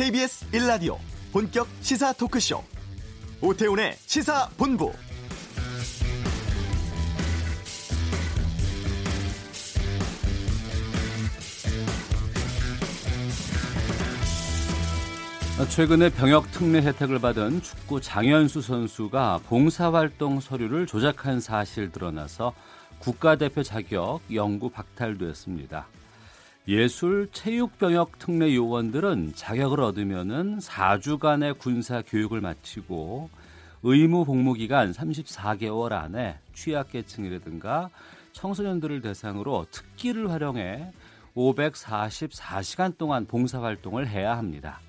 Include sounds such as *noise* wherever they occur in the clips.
KBS 1라디오 본격 시사 토크쇼 오태훈의 시사본부 최근에 병역 특례 혜택을 받은 축구 장현수 선수가 봉사활동 서류를 조작한 사실 드러나서 국가대표 자격 영구 박탈됐습니다. 예술 체육 병역 특례 요원들은 자격을 얻으면은 4주간의 군사 교육을 마치고 의무 복무 기간 34개월 안에 취약계층이라든가 청소년들을 대상으로 특기를 활용해 544시간 동안 봉사활동을 해야 합니다.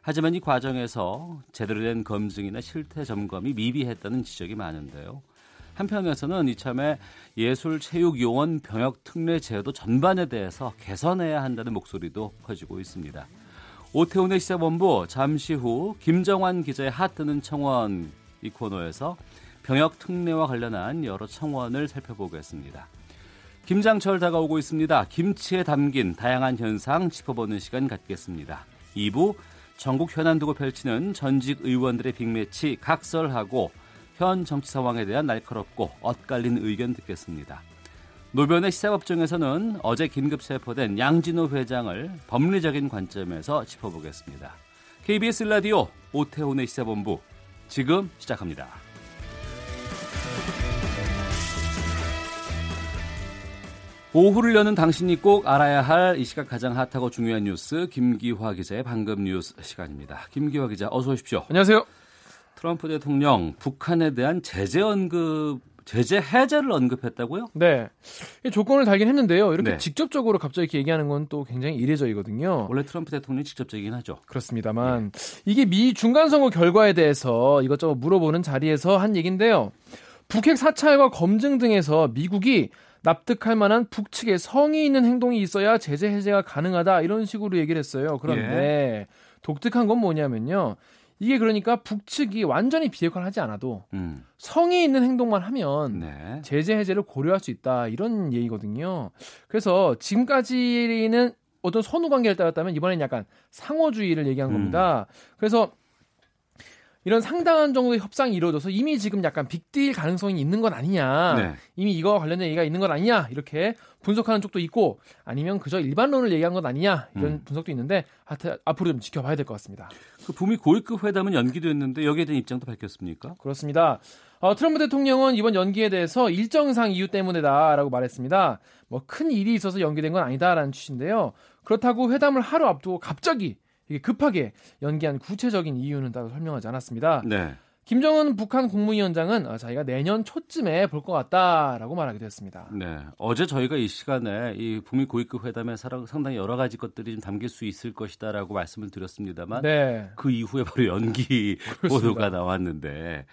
하지만 이 과정에서 제대로 된 검증이나 실태 점검이 미비했다는 지적이 많은데요. 한편에서는 이참에 예술 체육 요원 병역 특례 제도 전반에 대해서 개선해야 한다는 목소리도 커지고 있습니다. 오태훈의 시사본부 잠시 후 김정환 기자의 핫뜨는 청원 이 코너에서 병역 특례와 관련한 여러 청원을 살펴보겠습니다. 김장철 다가오고 있습니다. 김치에 담긴 다양한 현상 짚어보는 시간 갖겠습니다. 2부 전국 현안 두고 펼치는 전직 의원들의 빅매치 각설하고 현 정치 상황에 대한 날카롭고 엇갈린 의견 듣겠습니다. 노변의 시사법정에서는 어제 긴급 체포된 양진호 회장을 법리적인 관점에서 짚어보겠습니다. KBS 라디오 오태훈의 시사본부 지금 시작합니다. 오후를 여는 당신이 꼭 알아야 할 이 시각 가장 핫하고 중요한 뉴스 김기화 기자의 방금 뉴스 시간입니다. 김기화 기자 어서 오십시오. 안녕하세요. 트럼프 대통령 북한에 대한 제재 언급 제재 해제를 언급했다고요? 네. 조건을 달긴 했는데요. 이렇게 네. 직접적으로 갑자기 이렇게 얘기하는 건 또 굉장히 이례적이거든요. 원래 트럼프 대통령이 직접적이긴 하죠. 그렇습니다만 이게 미 중간 선거 결과에 대해서 이것저것 물어보는 자리에서 한 얘긴데요. 북핵 사찰과 검증 등에서 미국이 납득할 만한 북측의 성의 있는 행동이 있어야 제재 해제가 가능하다 이런 식으로 얘기를 했어요. 그런데 독특한 건 뭐냐면요. 이게 그러니까 북측이 완전히 비핵화를 하지 않아도 음, 성의 있는 행동만 하면 네. 제재 해제를 고려할 수 있다 이런 얘기거든요. 그래서 지금까지는 어떤 선후 관계를 따졌다면 이번엔 약간 상호주의를 얘기한 음. 겁니다. 그래서 이런 상당한 정도의 협상이 이루어져서 이미 지금 약간 빅딜 가능성이 있는 건 아니냐. 네. 이미 이거와 관련된 얘기가 있는 건 아니냐. 이렇게 분석하는 쪽도 있고 아니면 그저 일반론을 얘기한 건 아니냐. 이런 음. 분석도 있는데 하여튼 앞으로 좀 지켜봐야 될 것 같습니다. 그 북미 고위급 회담은 연기됐는데 여기에 대한 입장도 밝혔습니까? 그렇습니다. 어, 트럼프 대통령은 이번 연기에 대해서 일정상 이유 때문이다라고 말했습니다. 뭐 큰 일이 있어서 연기된 건 아니다라는 취지인데요. 그렇다고 회담을 하루 앞두고 갑자기 이게 급하게 연기한 구체적인 이유는 따로 설명하지 않았습니다. 네. 김정은 북한 국무위원장은 어, 자기가 내년 초쯤에 볼 것 같다라고 말하기도 했습니다. 네. 어제 저희가 이 시간에 이 북미 고위급 회담에 상당히 여러 가지 것들이 좀 담길 수 있을 것이다라고 말씀을 드렸습니다만 네. 그 이후에 바로 연기 그렇습니다. 보도가 나왔는데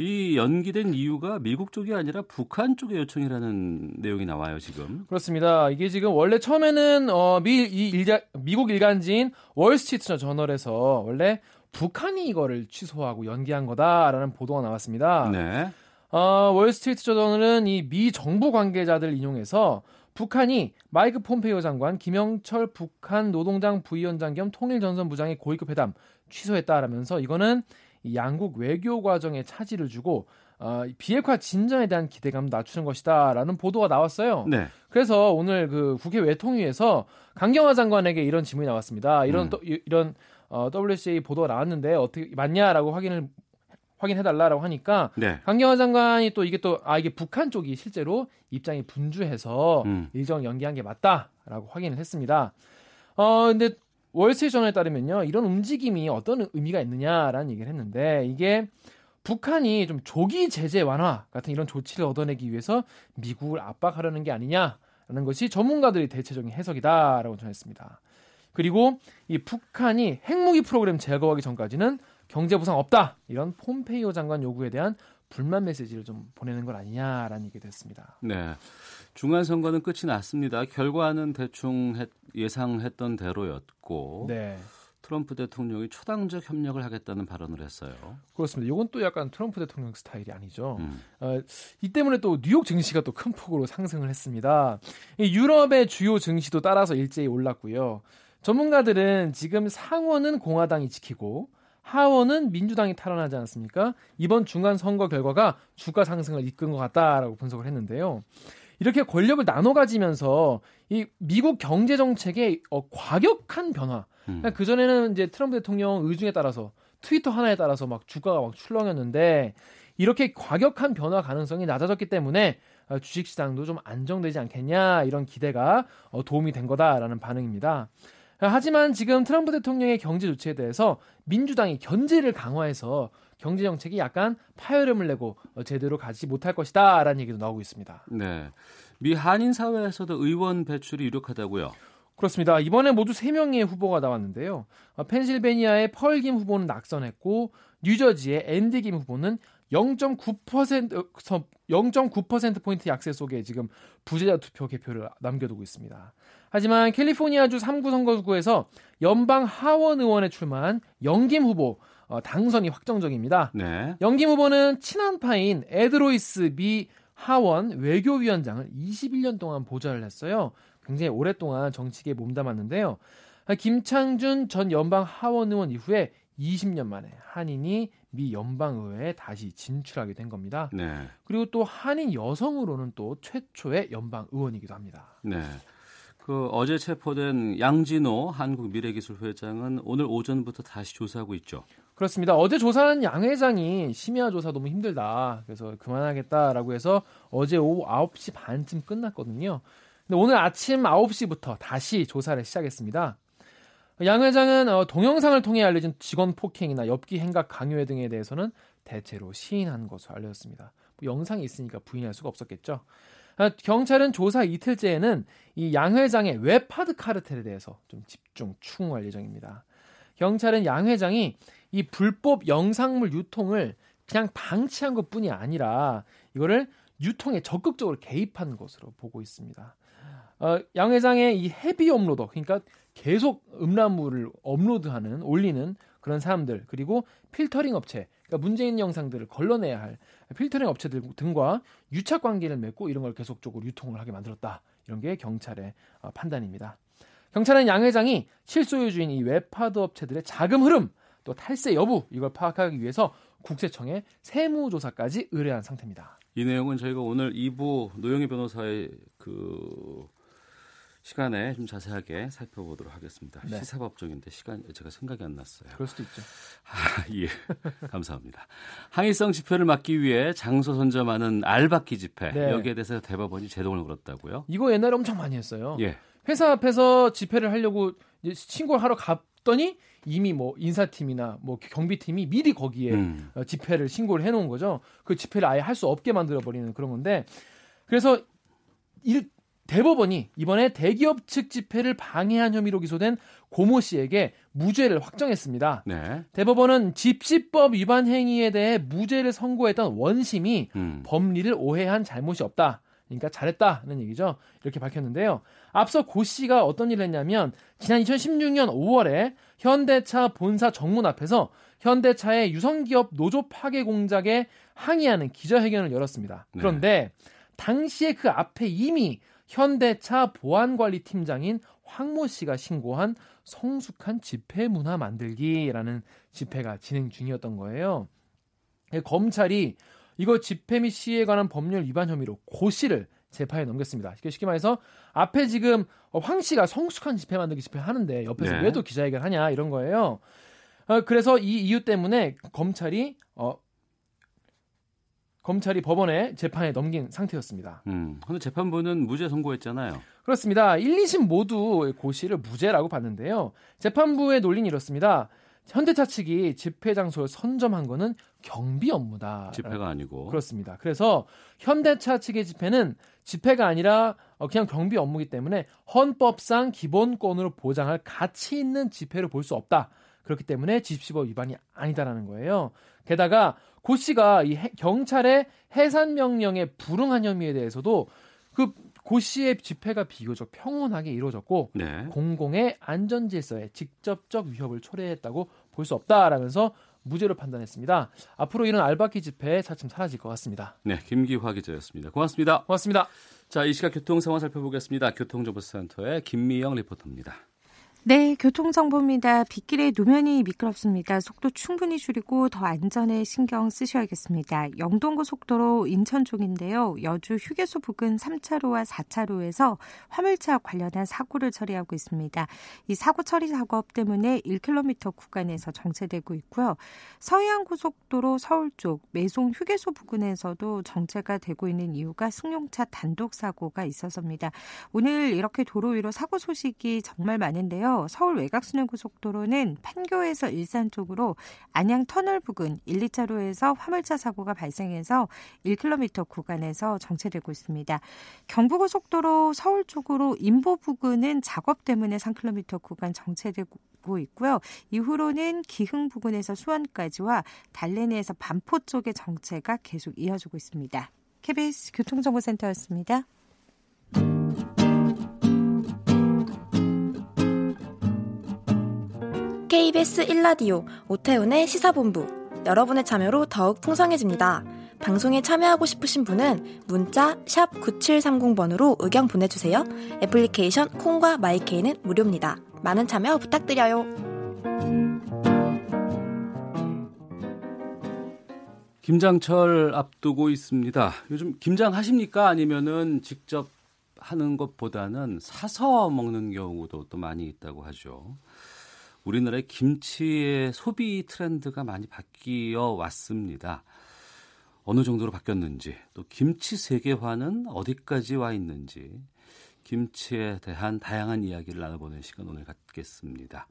이 연기된 이유가 미국 쪽이 아니라 북한 쪽의 요청이라는 내용이 나와요 지금. 그렇습니다. 이게 지금 원래 처음에는 어, 미, 이 일자, 미국 일간지인 월스트리트 저널에서 원래 북한이 이거를 취소하고 연기한 거다라는 보도가 나왔습니다. 네. 어, 월스트리트 저널은 이 미 정부 관계자들 인용해서 북한이 마이크 폼페이오 장관, 김영철 북한 노동당 부위원장 겸 통일전선 부장의 고위급 회담 취소했다라면서 이거는 이 양국 외교 과정에 차질을 주고 어, 이 비핵화 진전에 대한 기대감 낮추는 것이다라는 보도가 나왔어요. 네. 그래서 오늘 그 국회 외통위에서 강경화 장관에게 이런 질문이 나왔습니다. 이런 음. 또- 이- 이런 어, WCA 보도가 나왔는데 어떻게 맞냐라고 확인을 확인해달라라고 하니까 네. 강경화 장관이 또 이게 또 아 이게 북한 쪽이 실제로 입장이 분주해서 음. 일정 연기한 게 맞다라고 확인을 했습니다. 어 근데 월스트리트저널에 따르면요 이런 움직임이 어떤 의미가 있느냐라는 얘기를 했는데 이게 북한이 좀 조기 제재 완화 같은 이런 조치를 얻어내기 위해서 미국을 압박하려는 게 아니냐라는 것이 전문가들의 대체적인 해석이다라고 전했습니다. 그리고 이 북한이 핵무기 프로그램 제거하기 전까지는 경제 보상 없다 이런 폼페이오 장관 요구에 대한 불만 메시지를 좀 보내는 건 아니냐라는 얘기도 했습니다. 네. 중간 선거는 끝이 났습니다. 결과는 대충 했- 예상했던 대로였고 네. 트럼프 대통령이 초당적 협력을 하겠다는 발언을 했어요. 그렇습니다. 이건 또 약간 트럼프 대통령 스타일이 아니죠. 음. 어, 이 때문에 또 뉴욕 증시가 또 큰 폭으로 상승을 했습니다. 이 유럽의 주요 증시도 따라서 일제히 올랐고요. 전문가들은 지금 상원은 공화당이 지키고 하원은 민주당이 탈환하지 않았습니까? 이번 중간 선거 결과가 주가 상승을 이끈 것 같다라고 분석을 했는데요. 이렇게 권력을 나눠 가지면서 이 미국 경제 정책의 어, 과격한 변화. 음. 그 전에는 이제 트럼프 대통령 의중에 따라서 트위터 하나에 따라서 막 주가가 막 출렁였는데 이렇게 과격한 변화 가능성이 낮아졌기 때문에 어, 주식 시장도 좀 안정되지 않겠냐 이런 기대가 어, 도움이 된 거다라는 반응입니다. 하지만 지금 트럼프 대통령의 경제 조치에 대해서 민주당이 견제를 강화해서 경제 정책이 약간 파열음을 내고 어, 제대로 가지 못할 것이다라는 얘기도 나오고 있습니다. 네. 미 한인 사회에서도 의원 배출이 유력하다고요. 그렇습니다. 이번에 모두 3명의 후보가 나왔는데요. 펜실베니아의 펄김 후보는 낙선했고 뉴저지의 앤디 김 후보는 0.9% 0.9%포인트 약세 속에 지금 부재자 투표 개표를 남겨두고 있습니다. 하지만 캘리포니아주 3구 선거구에서 연방 하원 의원에 출마한 영김 후보 어, 당선이 확정적입니다. 네. 영김 후보는 친한 파인 에드로이스 미 하원 외교위원장을 21년 동안 보좌를 했어요. 굉장히 오랫동안 정치계에 몸담았는데요. 김창준 전 연방 하원 의원 이후에 20년 만에 한인이 미 연방의회에 다시 진출하게 된 겁니다. 네. 그리고 또 한인 여성으로는 또 최초의 연방 의원이기도 합니다. 네. 그 어제 체포된 양진호 한국 미래기술 회장은 오늘 오전부터 다시 조사하고 있죠. 그렇습니다. 어제 조사한 양 회장이 심야 조사 너무 힘들다. 그래서 그만하겠다라고 해서 어제 오후 9시 반쯤 끝났거든요. 근데 오늘 아침 9시부터 다시 조사를 시작했습니다. 양 회장은 어, 동영상을 통해 알려진 직원 폭행이나 엽기 행각 강요회 등에 대해서는 대체로 시인한 것으로 알려졌습니다. 뭐 영상이 있으니까 부인할 수가 없었겠죠. 아, 경찰은 조사 이틀째에는 이 양 회장의 웹하드 카르텔에 대해서 좀 집중 추궁할 예정입니다. 경찰은 양 회장이 이 불법 영상물 유통을 그냥 방치한 것뿐이 아니라 이거를 유통에 적극적으로 개입한 것으로 보고 있습니다. 어, 양 회장의 이 heavy uploader, 그러니까 계속 음란물을 업로드하는 올리는 그런 사람들 그리고 필터링 업체 그러니까 있는 영상들을 걸러내야 할 필터링 업체들 등과 유착 관계를 맺고 이런 걸 계속적으로 유통을 하게 만들었다 이런 게 경찰의 어, 판단입니다. 경찰은 양 회장이 실소유주인 이 웹하드 업체들의 자금 흐름 또 탈세 여부 이걸 파악하기 위해서 국세청에 세무조사까지 의뢰한 상태입니다. 이 내용은 저희가 오늘 2부 노영희 변호사의 그 시간에 좀 자세하게 살펴보도록 하겠습니다. 네. 시사법정인데 시간 제가 생각이 안 났어요. 그럴 수도 있죠. 아, *laughs* 예. 감사합니다. 항의성 집회를 막기 위해 장소 선점하는 알바키 집회 네. 여기에 대해서 대법원이 제동을 걸었다고요? 이거 옛날에 엄청 많이 했어요. 예. 회사 앞에서 집회를 하려고 신고를 하러 갔더니 이미 뭐 인사팀이나 뭐 경비팀이 미리 거기에 음. 어, 집회를 신고를 해놓은 거죠. 그 집회를 아예 할 수 없게 만들어 버리는 그런 건데 그래서 일, 대법원이 이번에 대기업 측 집회를 방해한 혐의로 기소된 고모 씨에게 무죄를 확정했습니다. 네. 대법원은 집시법 위반 행위에 대해 무죄를 선고했던 원심이 음. 법리를 오해한 잘못이 없다. 그러니까 잘했다는 얘기죠. 이렇게 밝혔는데요. 앞서 고 씨가 어떤 일을 했냐면 지난 2016년 5월에 현대차 본사 정문 앞에서 현대차의 유성기업 노조 파괴 공작에 항의하는 기자회견을 열었습니다. 네. 그런데 네. 당시에 그 앞에 이미 현대차 보안관리팀장인 황모 씨가 신고한 성숙한 집회 문화 만들기라는 집회가 진행 중이었던 거예요. 예, 검찰이 이거 집회 및 시위에 관한 법률 위반 혐의로 고 씨를 재판에 넘겼습니다. 쉽게 말해서 앞에 지금 황 씨가 성숙한 집회 만들기 집회 하는데 옆에서 네. 왜또 기자회견 하냐 이런 거예요. 어, 그래서 이 이유 때문에 검찰이 어, 검찰이 법원에 재판에 넘긴 상태였습니다. 음, 근데 재판부는 무죄 선고했잖아요. 그렇습니다. 1, 2심 모두 고시를 무죄라고 봤는데요. 재판부의 논리는 이렇습니다. 현대차 측이 집회 장소를 선점한 거는 경비 업무다. 집회가 아니고. 그렇습니다. 그래서 현대차 측의 집회는 집회가 아니라 어, 그냥 경비 업무이기 때문에 헌법상 기본권으로 보장할 가치 있는 집회를 볼 수 없다. 그렇기 때문에 집시법 위반이 아니다라는 거예요. 게다가 고 씨가 이 해, 경찰의 해산 명령에 불응한 혐의에 대해서도 그 고 씨의 집회가 비교적 평온하게 이루어졌고 네. 공공의 안전 질서에 직접적 위협을 초래했다고 볼 수 없다라면서 무죄로 판단했습니다. 앞으로 이런 알바키 집회 차츰 사라질 것 같습니다. 네, 김기화 기자였습니다. 고맙습니다. 고맙습니다. 자, 이 시각 교통 상황 살펴보겠습니다. 교통정보센터의 김미영 리포터입니다. 네, 교통정보입니다. 빗길에 노면이 미끄럽습니다. 속도 충분히 줄이고 더 안전에 신경 쓰셔야겠습니다. 영동고속도로 인천 쪽인데요. 여주 휴게소 부근 3차로와 4차로에서 화물차 관련한 사고를 처리하고 있습니다. 이 사고 처리 작업 때문에 1km 구간에서 정체되고 있고요. 서해안고속도로 서울 쪽 매송 휴게소 부근에서도 정체가 되고 있는 이유가 승용차 단독 사고가 있어서입니다. 오늘 이렇게 도로 위로 사고 소식이 정말 많은데요. 서울 외곽순환고속도로는 판교에서 일산 쪽으로 안양 터널 부근 1, 2차로에서 화물차 사고가 발생해서 1km 구간에서 정체되고 있습니다. 경부고속도로 서울 쪽으로 인보 부근은 작업 때문에 3km 구간 정체되고 있고요. 이후로는 기흥 부근에서 수원까지와 달래내에서 반포 쪽의 정체가 계속 이어지고 있습니다. KBS 교통정보센터였습니다. KBS 1라디오 오태훈의 시사본부 여러분의 참여로 더욱 풍성해집니다. 방송에 참여하고 싶으신 분은 문자 9730번으로 의견 보내주세요. 애플리케이션 콩과 마이케이는 무료입니다. 많은 참여 부탁드려요. 김장철 앞두고 있습니다. 요즘 김장하십니까? 아니면은 직접 하는 것보다는 사서 먹는 경우도 또 많이 있다고 하죠. 우리나라의 김치의 소비 트렌드가 많이 바뀌어 왔습니다. 어느 정도로 바뀌었는지, 또 김치 세계화는 어디까지 와 있는지, 김치에 대한 다양한 이야기를 나눠보는 시간 오늘 갖겠습니다.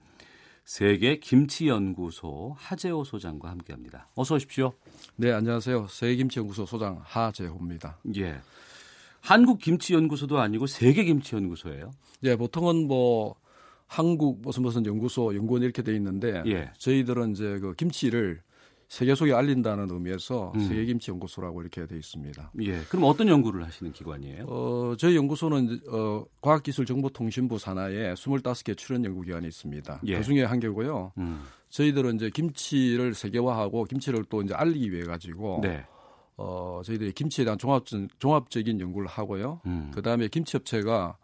세계 김치연구소 하재호 소장과 함께합니다. 어서 오십시오. 네, 안녕하세요. 세계 김치연구소 소장 하재호입니다. 예. 한국 김치연구소도 아니고 세계 김치연구소예요. 예, 보통은 뭐 한국 무슨 무슨 연구소 연구원 이렇게 돼 있는데 예. 저희들은 이제 그 김치를 세계 속에 알린다는 의미에서 음. 세계김치연구소라고 이렇게 돼 있습니다. 예. 그럼 어떤 연구를 하시는 기관이에요? 어, 저희 연구소는 어, 과학기술정보통신부 산하에 25개 출연 연구기관이 있습니다. 예. 그 중에 한 개고요. 음. 저희들은 이제 김치를 세계화하고 김치를 또 이제 알리기 위해 가지고 네. 어, 저희들이 김치에 대한 종합, 종합적인 연구를 하고요. 음. 그 다음에 김치업체가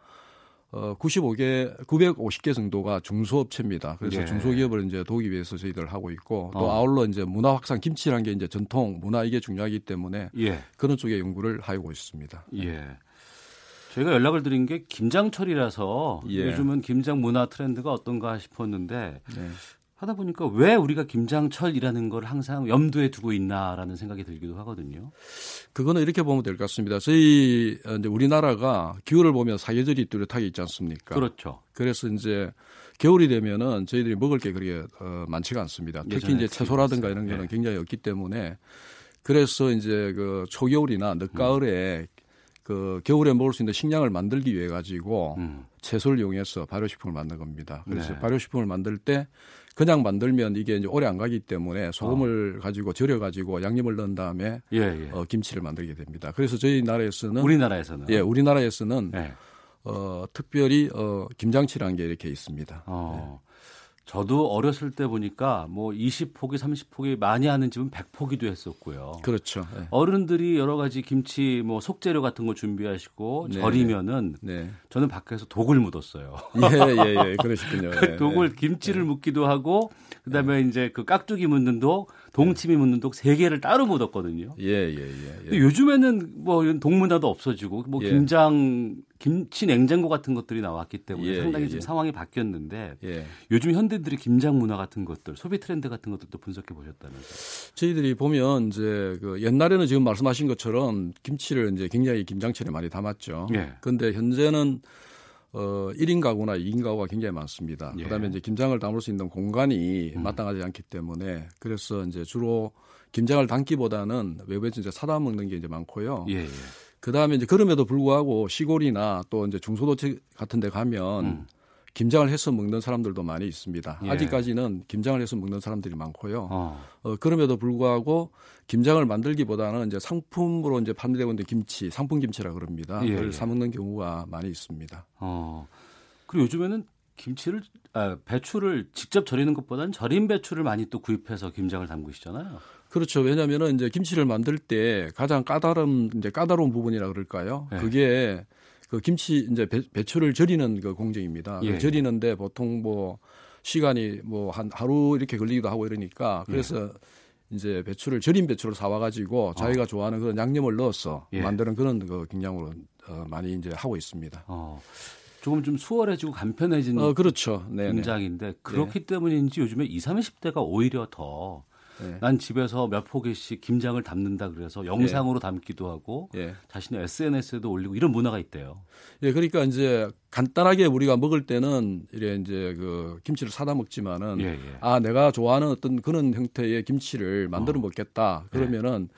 어, 95개, 950개 정도가 중소업체입니다. 그래서 예. 중소기업을 이제 도우기 위해서 저희들 하고 있고 또 어. 아울러 이제 문화 확산 김치라는 게 이제 전통 문화 이게 중요하기 때문에 예. 그런 쪽에 연구를 하고 있습니다. 예. 저희가 연락을 드린 게 김장철이라서 예. 요즘은 김장 문화 트렌드가 어떤가 싶었는데 네. 하다 보니까 왜 우리가 김장철이라는 걸 항상 염두에 두고 있나라는 생각이 들기도 하거든요. 그거는 이렇게 보면 될 것 같습니다. 저희 어, 이제 우리나라가 기후를 보면 사계절이 뚜렷하게 있지 않습니까? 그렇죠. 그래서 이제 겨울이 되면은 저희들이 먹을 게 그렇게 어, 많지가 않습니다. 특히 이제 채소라든가 이런 거는 예. 굉장히 없기 때문에 그래서 이제 그 초겨울이나 늦가을에 그 겨울에 먹을 수 있는 식량을 만들기 위해 가지고 음. 채소를 이용해서 발효식품을 만든 겁니다. 그래서 네. 발효식품을 만들 때 그냥 만들면 이게 이제 오래 안 가기 때문에 소금을 가지고 절여 가지고 양념을 넣은 다음에 예, 예. 어, 김치를 만들게 됩니다. 그래서 저희 나라에서는 우리나라에서는 예, 우리나라에서는 네. 어, 특별히 어, 김장치라는 게 이렇게 있습니다. 어. 저도 어렸을 때 보니까 뭐 20포기, 30포기 많이 하는 집은 100포기도 했었고요. 그렇죠. 예. 어른들이 여러 가지 김치 뭐 속재료 같은 거 준비하시고 네. 절이면은 네. 저는 밖에서 독을 묻었어요. *laughs* 예, 예, 예. 그러시군요. 예, *laughs* 독을 예. 김치를 묻기도 하고 그다음에 이제 그 깍두기 묻는 독, 동치미 묻는 독 세 개를 따로 묻었거든요. 예, 예, 예. 예. 요즘에는 뭐 이런 동문화도 없어지고 뭐 예. 김장 김치 냉장고 같은 것들이 나왔기 때문에 예, 상당히 예, 지금 예. 상황이 바뀌었는데 예. 요즘 현대들이 김장 문화 같은 것들 소비 트렌드 같은 것들도 분석해 보셨다면서요? 저희들이 보면 이제 그 옛날에는 지금 말씀하신 것처럼 김치를 이제 굉장히 김장철에 많이 담았죠. 예. 근데 현재는 어 1인 가구나 2인 가구가 굉장히 많습니다. 예. 음. 그다음에 이제 김장을 담을 수 있는 공간이 마땅하지 않기 때문에 그래서 이제 주로 김장을 담기보다는 외부에서 이제 사다 먹는 게 이제 많고요. 예, 예. 그 다음에 이제 그럼에도 불구하고 시골이나 또 이제 중소도시 같은 데 가면 음. 김장을 해서 먹는 사람들도 많이 있습니다. 예. 아직까지는 김장을 해서 먹는 사람들이 많고요. 어. 어, 그럼에도 불구하고 김장을 만들기보다는 이제 상품으로 이제 판매되고 있는 김치, 상품 김치라 그럽니다. 예, 그걸 예. 사 먹는 경우가 많이 있습니다. 어. 그리고 요즘에는 김치를 아, 배추를 직접 절이는 것보다는 절인 배추를 많이 또 구입해서 김장을 담그시잖아요. 그렇죠. 왜냐하면은 이제 김치를 만들 때 가장 까다로운 이제 까다로운 부분이라 그럴까요? 네. 그게 그 김치 이제 배, 배추를 절이는 그 공정입니다. 그 예. 절이는데 보통 뭐 시간이 뭐 한 하루 이렇게 걸리기도 하고 이러니까 그래서 이제 배추를 절인 배추를 사와 가지고 자기가 좋아하는 그런 양념을 넣어서 예. 만드는 그런 그 경향으로 어, 많이 이제 하고 있습니다. 어, 조금 좀 수월해지고 간편해진 어 그렇죠. 네. 네. 공장인데 그렇기 때문인지 요즘에 20, 30대가 오히려 더 네. 난 집에서 몇 포기씩 김장을 담는다 그래서 영상으로 담기도 하고 예. 자신의 SNS에도 올리고 이런 문화가 있대요. 예, 그러니까 이제 간단하게 우리가 먹을 때는 이래 이제 그 김치를 사다 먹지만은 예, 예. 아 내가 좋아하는 어떤 그런 형태의 김치를 만들어 먹겠다 그러면은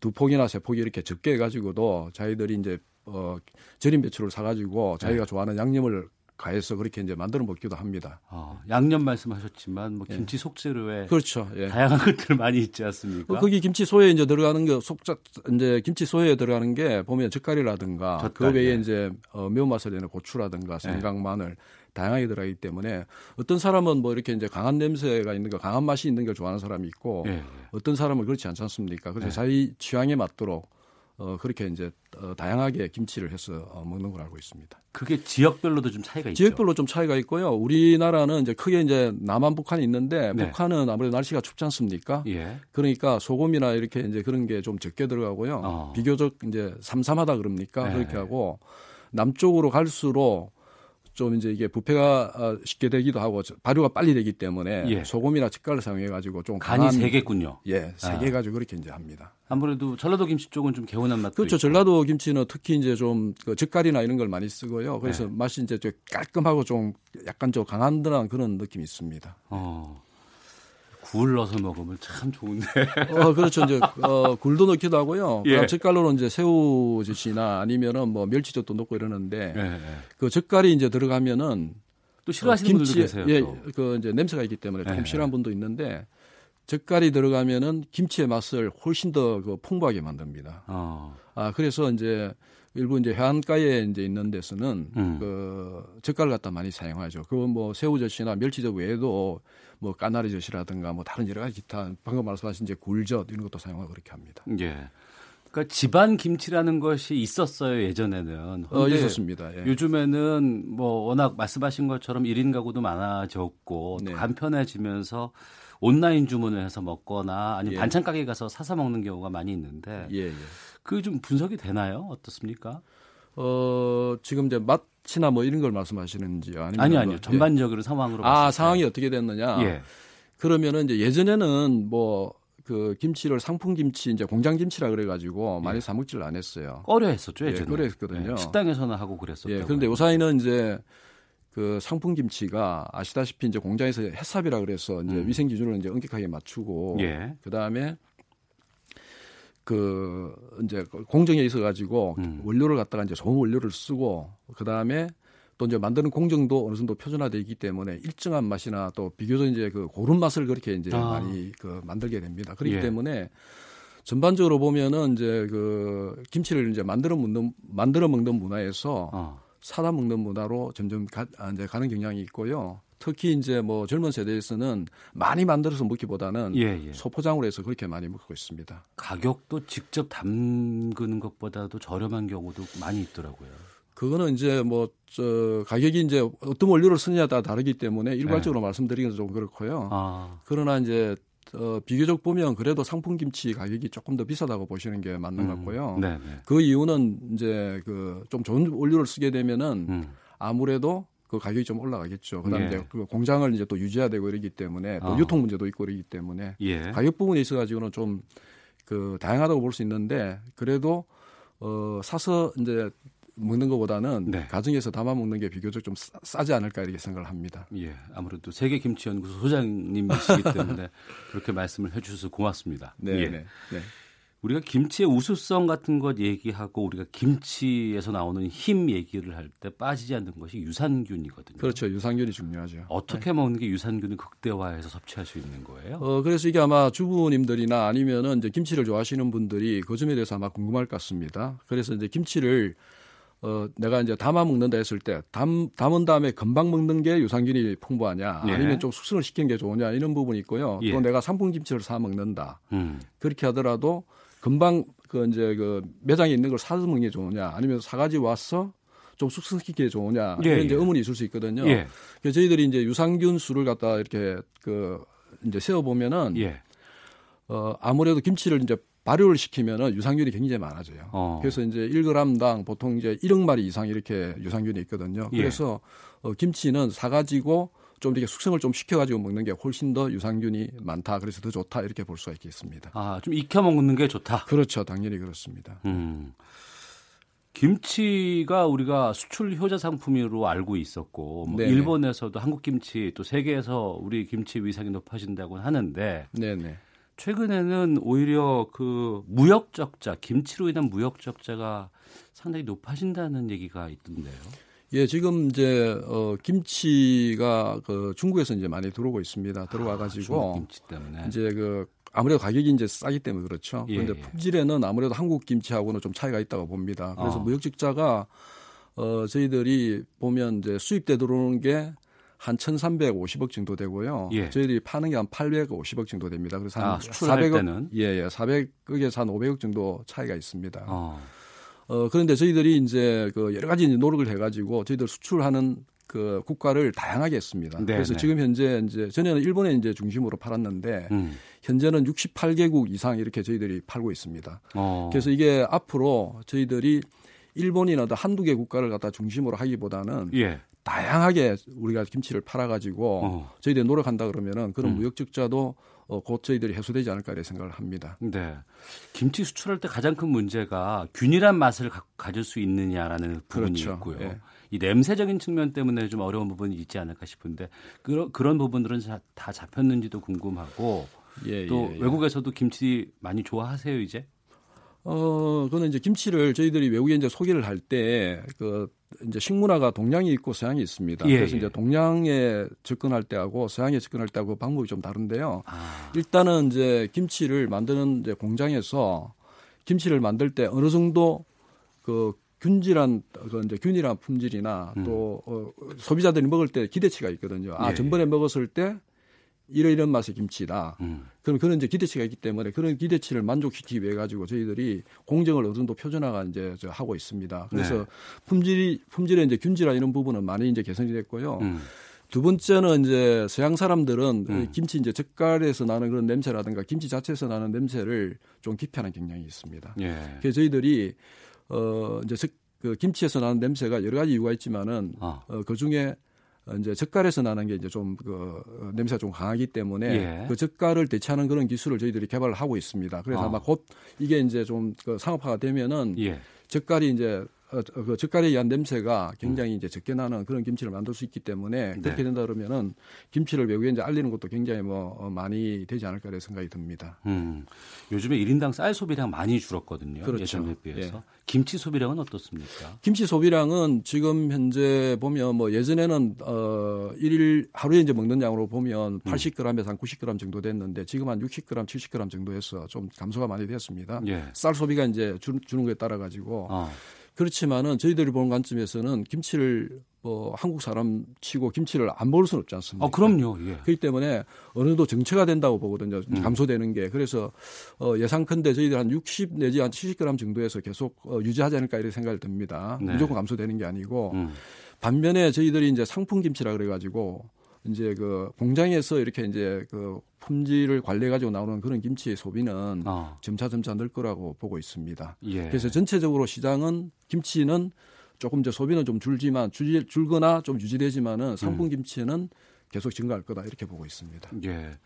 두 폭이나 세 폭이 이렇게 적게 해가지고도 자기들이 이제 어 절인 배추를 사가지고 자기가 좋아하는 양념을 가해서 그렇게 이제 만들어 먹기도 합니다. 어, 양념 말씀하셨지만 뭐 김치 속재료에 예. 그렇죠. 예. 다양한 *laughs* 것들 많이 있지 않습니까? 어, 거기 김치 소에 이제 들어가는 게 속자 이제 김치 소에 들어가는 게 보면 젓갈이라든가 젓갈, 그 외에 예. 이제 어, 매운맛을 내는 고추라든가 생강, 마늘 다양하게 들어가기 때문에 어떤 사람은 뭐 이렇게 이제 강한 냄새가 있는 거, 강한 맛이 있는 걸 좋아하는 사람이 있고 예, 예. 어떤 사람은 그렇지 않지 않습니까? 그래서 네. 자기 취향에 맞도록 어, 그렇게 이제 어, 다양하게 김치를 해서 어, 먹는 걸 알고 있습니다. 그게 지역별로도 좀 차이가 있죠. 지역별로 좀 차이가 있고요. 우리나라는 이제 크게 이제 남한 북한이 있는데 네. 북한은 아무래도 날씨가 춥지 않습니까? 예. 그러니까 소금이나 이렇게 이제 그런 게 좀 적게 들어가고요. 어. 비교적 이제 삼삼하다 그럽니까? 네. 그렇게 하고 남쪽으로 갈수록 좀 이제 이게 부패가 어, 쉽게 되기도 하고 저- 발효가 빨리 되기 때문에 예. 소금이나 젓갈을 사용해 가지고 좀 간이 세겠군요. 예, 세게 아. 해 가지고 그렇게 이제 합니다. 아무래도 전라도 김치 쪽은 좀 개운한 맛도 그렇죠. 있고. 전라도 김치는 특히 이제 좀그 젓갈이나 이런 걸 많이 쓰고요. 그래서 네. 맛이 이제 좀 깔끔하고 좀 약간 좀 강한 듯한 그런 느낌이 있습니다. 어. 굴 넣어서 먹으면 참 좋은데. *laughs* 어, 그렇죠. 이제, 어, 굴도 넣기도 하고요. 예. 젓갈로는 이제 새우 젓이나 아니면은 뭐 멸치젓도 넣고 이러는데 예, 예. 그 젓갈이 이제 들어가면은 또 싫어하시는 분들도 김치에- 계세요. 예, 또. 그 이제 냄새가 있기 때문에 조금 예. 싫어하는 분도 있는데 젓갈이 들어가면은 김치의 맛을 훨씬 더 그 풍부하게 만듭니다. 어. 아, 그래서 이제 일부 이제 해안가에 이제 있는 데서는 음. 그 젓갈 갖다 많이 사용하죠. 그뭐 새우젓이나 멸치젓 외에도 뭐 까나리젓이라든가 뭐 다른 여러 가지 기타 방금 말씀하신 이제 굴젓 이런 것도 사용하고 그렇게 합니다. 예. 그러니까 집안 김치라는 것이 있었어요 예전에는. 어, 있었습니다. 예. 요즘에는 뭐 워낙 말씀하신 것처럼 1인 가구도 많아졌고 또 네. 간편해지면서 온라인 주문을 해서 먹거나 아니면 예. 반찬 가게 가서 사서 먹는 경우가 많이 있는데 예, 예. 그게 좀 분석이 되나요? 어떻습니까? 어, 지금 이제 맛이나 뭐 이런 걸 말씀하시는지요? 아니면 아니요, 뭐, 아니요. 예. 전반적으로 상황으로 아, 봤을. 상황이 어떻게 됐느냐? 예. 그러면은 이제 예전에는 뭐그 김치를 상품 김치 이제 공장 김치라 그래 가지고 많이 사 먹지를 안 했어요. 꺼려 했었죠, 예, 예전에. 꺼려 했거든요. 예, 식당에서는 하고 그랬었죠. 예, 그런데 요사이는 이제 그 상품 김치가 아시다시피 이제 공장에서 해삽이라 그래서 이제 위생 기준을 이제 엄격하게 맞추고 음. 예. 그 다음에 그 이제 공정에 있어 가지고 음. 원료를 갖다가 이제 좋은 원료를 쓰고 그다음에 또 이제 만드는 공정도 어느 정도 표준화돼 있기 때문에 일정한 맛이나 또 비교적 이제 그 고른 맛을 그렇게 이제 아. 많이 그 만들게 됩니다. 그렇기 예. 때문에 전반적으로 보면은 이제 그 김치를 이제 만들어 먹는 만들어 먹는 문화에서 어. 사다 먹는 문화로 점점 가, 아, 이제 가는 경향이 있고요. 특히 이제 뭐 젊은 세대에서는 많이 만들어서 먹기보다는 예, 예. 소포장으로 해서 그렇게 많이 먹고 있습니다. 가격도 직접 담그는 것보다도 저렴한 경우도 많이 있더라고요. 그거는 이제 뭐 저 가격이 이제 어떤 원료를 쓰느냐에 따라 다르기 때문에 일괄적으로 말씀드리기는 좀 그렇고요. 네. 아, 그러나 이제 어, 비교적 보면 그래도 상품 김치 가격이 조금 더 비싸다고 보시는 게 맞는 것 같고요. 네, 네. 그 이유는 이제 그 좀 좋은 원료를 쓰게 되면은 음. 아무래도 그 가격이 좀 올라가겠죠. 그다음에 예. 그 공장을 이제 또 유지해야 되고 이러기 때문에 또 아. 유통 문제도 있고 이러기 때문에 예. 가격 부분에 있어 가지고는 좀 그 다양하다고 볼 수 있는데 그래도 어 사서 이제 먹는 것보다는 네. 가정에서 담아 먹는 게 비교적 좀 싸, 싸지 않을까 이렇게 생각을 합니다. 예, 아무래도 세계 김치 연구소 소장님이시기 때문에 *laughs* 그렇게 말씀을 해주셔서 고맙습니다. 네, 예. 네, 네. 우리가 김치의 우수성 같은 것 얘기하고 우리가 김치에서 나오는 힘 얘기를 할 때 빠지지 않는 것이 유산균이거든요. 그렇죠. 유산균이 중요하죠. 어떻게 먹는 게 유산균을 극대화해서 섭취할 수 있는 거예요? 어, 그래서 이게 아마 주부님들이나 아니면은 이제 김치를 좋아하시는 분들이 그 점에 대해서 아마 궁금할 것 같습니다. 그래서 이제 김치를 어, 내가 이제 담아 먹는다 했을 때 담, 담은 다음에 금방 먹는 게 유산균이 풍부하냐 예. 아니면 좀 숙성을 시키는 게 좋으냐 이런 부분이 있고요. 예. 또 내가 상품 김치를 사 먹는다. 음, 그렇게 하더라도 금방 그 이제 그 매장에 있는 걸 사서 먹는 게 좋으냐 아니면 사가지 와서 좀 숙성시키기에 좋으냐 예, 이런 이제 예. 의문이 있을 수 있거든요. 예. 그래서 저희들이 이제 유산균 수를 갖다 이렇게 그 이제 세어 보면은 예. 어 아무래도 김치를 이제 발효를 시키면은 유산균이 굉장히 많아져요. 어. 그래서 이제 1g당 보통 이제 1억 마리 이상 이렇게 유산균이 있거든요. 예. 그래서 어, 김치는 사가지고 좀 이렇게 숙성을 좀 시켜가지고 먹는 게 훨씬 더 유산균이 많다. 그래서 더 좋다 이렇게 볼 수가 있겠습니다. 아, 좀 익혀 먹는 게 좋다. 그렇죠, 당연히 그렇습니다. 음. 김치가 우리가 수출 효자 상품으로 알고 있었고 뭐. 일본에서도 한국 김치 또 세계에서 우리 김치 위상이 높아진다고 하는데 네네. 최근에는 오히려 그 무역 적자, 김치로 인한 무역 적자가 상당히 높아진다는 얘기가 있던데요. 예, 지금 이제 어 김치가 그 중국에서 이제 많이 들어오고 있습니다. 들어와 중국 가지고 김치 때문에. 이제 그 아무래도 가격이 이제 싸기 때문에 그렇죠. 예, 그런데 예. 품질에는 아무래도 한국 김치하고는 좀 차이가 있다고 봅니다. 그래서 어. 무역 적자가 어 저희들이 보면 이제 수입돼 들어오는 게한 1,350억 정도 되고요. 예. 저희들이 파는 게 한 800억 정도 됩니다. 그래서 한 아, 수출할 400억, 때는? 예, 예, 400억에서 한 500억 정도 차이가 있습니다. 어. 어, 그런데 저희들이 이제 그 여러 가지 노력을 해가지고 저희들 수출하는 그 국가를 다양하게 했습니다. 네, 그래서 네. 지금 현재 이제 전에는 일본에 이제 중심으로 팔았는데 음. 현재는 68개국 이상 이렇게 저희들이 팔고 있습니다. 어. 그래서 이게 앞으로 저희들이 일본이나 더 한두 개 국가를 갖다 중심으로 하기보다는 예. 다양하게 우리가 김치를 팔아가지고 어. 저희들이 노력한다 그러면은 그런 음. 무역 적자도 어, 곧 저희들이 해소되지 않을까 이런 생각을 합니다. 네. 김치 수출할 때 가장 큰 문제가 균일한 맛을 가, 가질 수 있느냐라는 부분이 그렇죠. 있고요. 예. 이 냄새적인 측면 때문에 좀 어려운 부분이 있지 않을까 싶은데 그런 그런 부분들은 자- 다 잡혔는지도 궁금하고 예, 또 예, 예. 외국에서도 김치 많이 좋아하세요 이제? 어, 그거는 이제 김치를 저희들이 외국에 이제 소개를 할 때 그 이제 식문화가 동양이 있고 서양이 있습니다. 예, 그래서 예. 이제 동양에 접근할 때하고 서양에 접근할 때하고 방법이 좀 다른데요. 아, 일단은 이제 김치를 만드는 이제 공장에서 김치를 만들 때 어느 정도 그 균질한 그 이제 균일한 품질이나 음. 또 어, 소비자들이 먹을 때 기대치가 있거든요. 아 예. 전번에 먹었을 때 이런 이런 맛의 김치다. 음. 그럼 그런 이제 기대치가 있기 때문에 그런 기대치를 만족시키기 위해 가지고 저희들이 공정을 어느 정도 표준화가 이제 저 하고 있습니다. 그래서 네. 품질이 품질의 이제 균질화 이런 부분은 많이 이제 개선이 됐고요. 음. 두 번째는 이제 서양 사람들은 음. 김치 이제 젓갈에서 나는 그런 냄새라든가 김치 자체에서 나는 냄새를 좀 기피하는 경향이 있습니다. 예. 그래서 저희들이 어 이제 젓- 그 김치에서 나는 냄새가 여러 가지 이유가 있지만은 아. 어, 그 중에 이제 젓갈에서 나는 게 이제 좀 그 냄새가 좀 강하기 때문에 예. 그 젓갈을 대체하는 그런 기술을 저희들이 개발을 하고 있습니다. 그래서 어. 아마 곧 이게 이제 좀 그 상업화가 되면은 예. 젓갈이 이제 어, 어, 그 젓갈에 의한 냄새가 굉장히 이제 적게 나는 그런 김치를 만들 수 있기 때문에 네. 그렇게 된다 그러면은 김치를 외국에 이제 알리는 것도 굉장히 뭐 어, 많이 되지 않을까 이런 생각이 듭니다. 음. 요즘에 1인당 쌀 소비량 많이 줄었거든요. 그렇죠. 예전에 비해서. 예. 김치 소비량은 어떻습니까? 김치 소비량은 지금 현재 보면 뭐 예전에는 어 일일 하루에 이제 먹는 양으로 음. 보면 80g에서 한 90g 정도 됐는데 지금 한 60g, 70g 정도에서 좀 감소가 많이 되었습니다. 예. 쌀 소비가 이제 주, 주는 거에 따라 가지고 어. 그렇지만은 저희들이 보는 관점에서는 김치를 뭐 한국 사람 치고 김치를 안 먹을 수는 없지 않습니까? 어, 그럼요. 예. 그렇기 때문에 어느 정도 정체가 된다고 보거든요. 음. 감소되는 게. 그래서 어, 예상컨대 저희들 한 60 내지 한 70g 정도에서 계속 어, 유지하지 않을까 이런 생각이 듭니다. 네. 무조건 감소되는 게 아니고 음. 반면에 저희들이 이제 상품 김치라 그래가지고 이제 그 공장에서 이렇게 이제 그 품질을 관리해 가지고 나오는 그런 김치의 소비는 어. 점차 점차 늘 거라고 보고 있습니다. 예. 그래서 전체적으로 시장은 김치는 조금 이제 소비는 좀 줄지만 줄, 줄거나 좀 유지되지만은 상품 음. 김치는 계속 증가할 거다 이렇게 보고 있습니다. 예.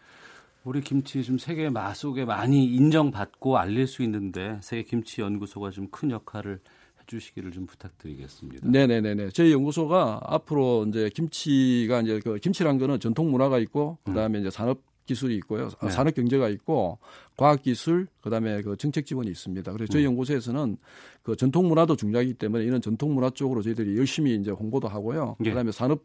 우리 김치 좀 세계 맛 속에 많이 인정받고 알릴 수 있는데 세계 김치 연구소가 좀 큰 역할을 해주시기를 좀 부탁드리겠습니다. 네네네네. 저희 연구소가 앞으로 이제 김치가 이제 그 김치란 거는 전통 문화가 있고 그다음에 이제 산업 기술이 있고요. 아, 네. 산업 경제가 있고 과학 기술 그다음에 그 정책 지원이 있습니다. 그래서 저희 음. 연구소에서는 그 전통 문화도 중요하기 때문에 이런 전통 문화 쪽으로 저희들이 열심히 이제 홍보도 하고요. 예. 그다음에 산업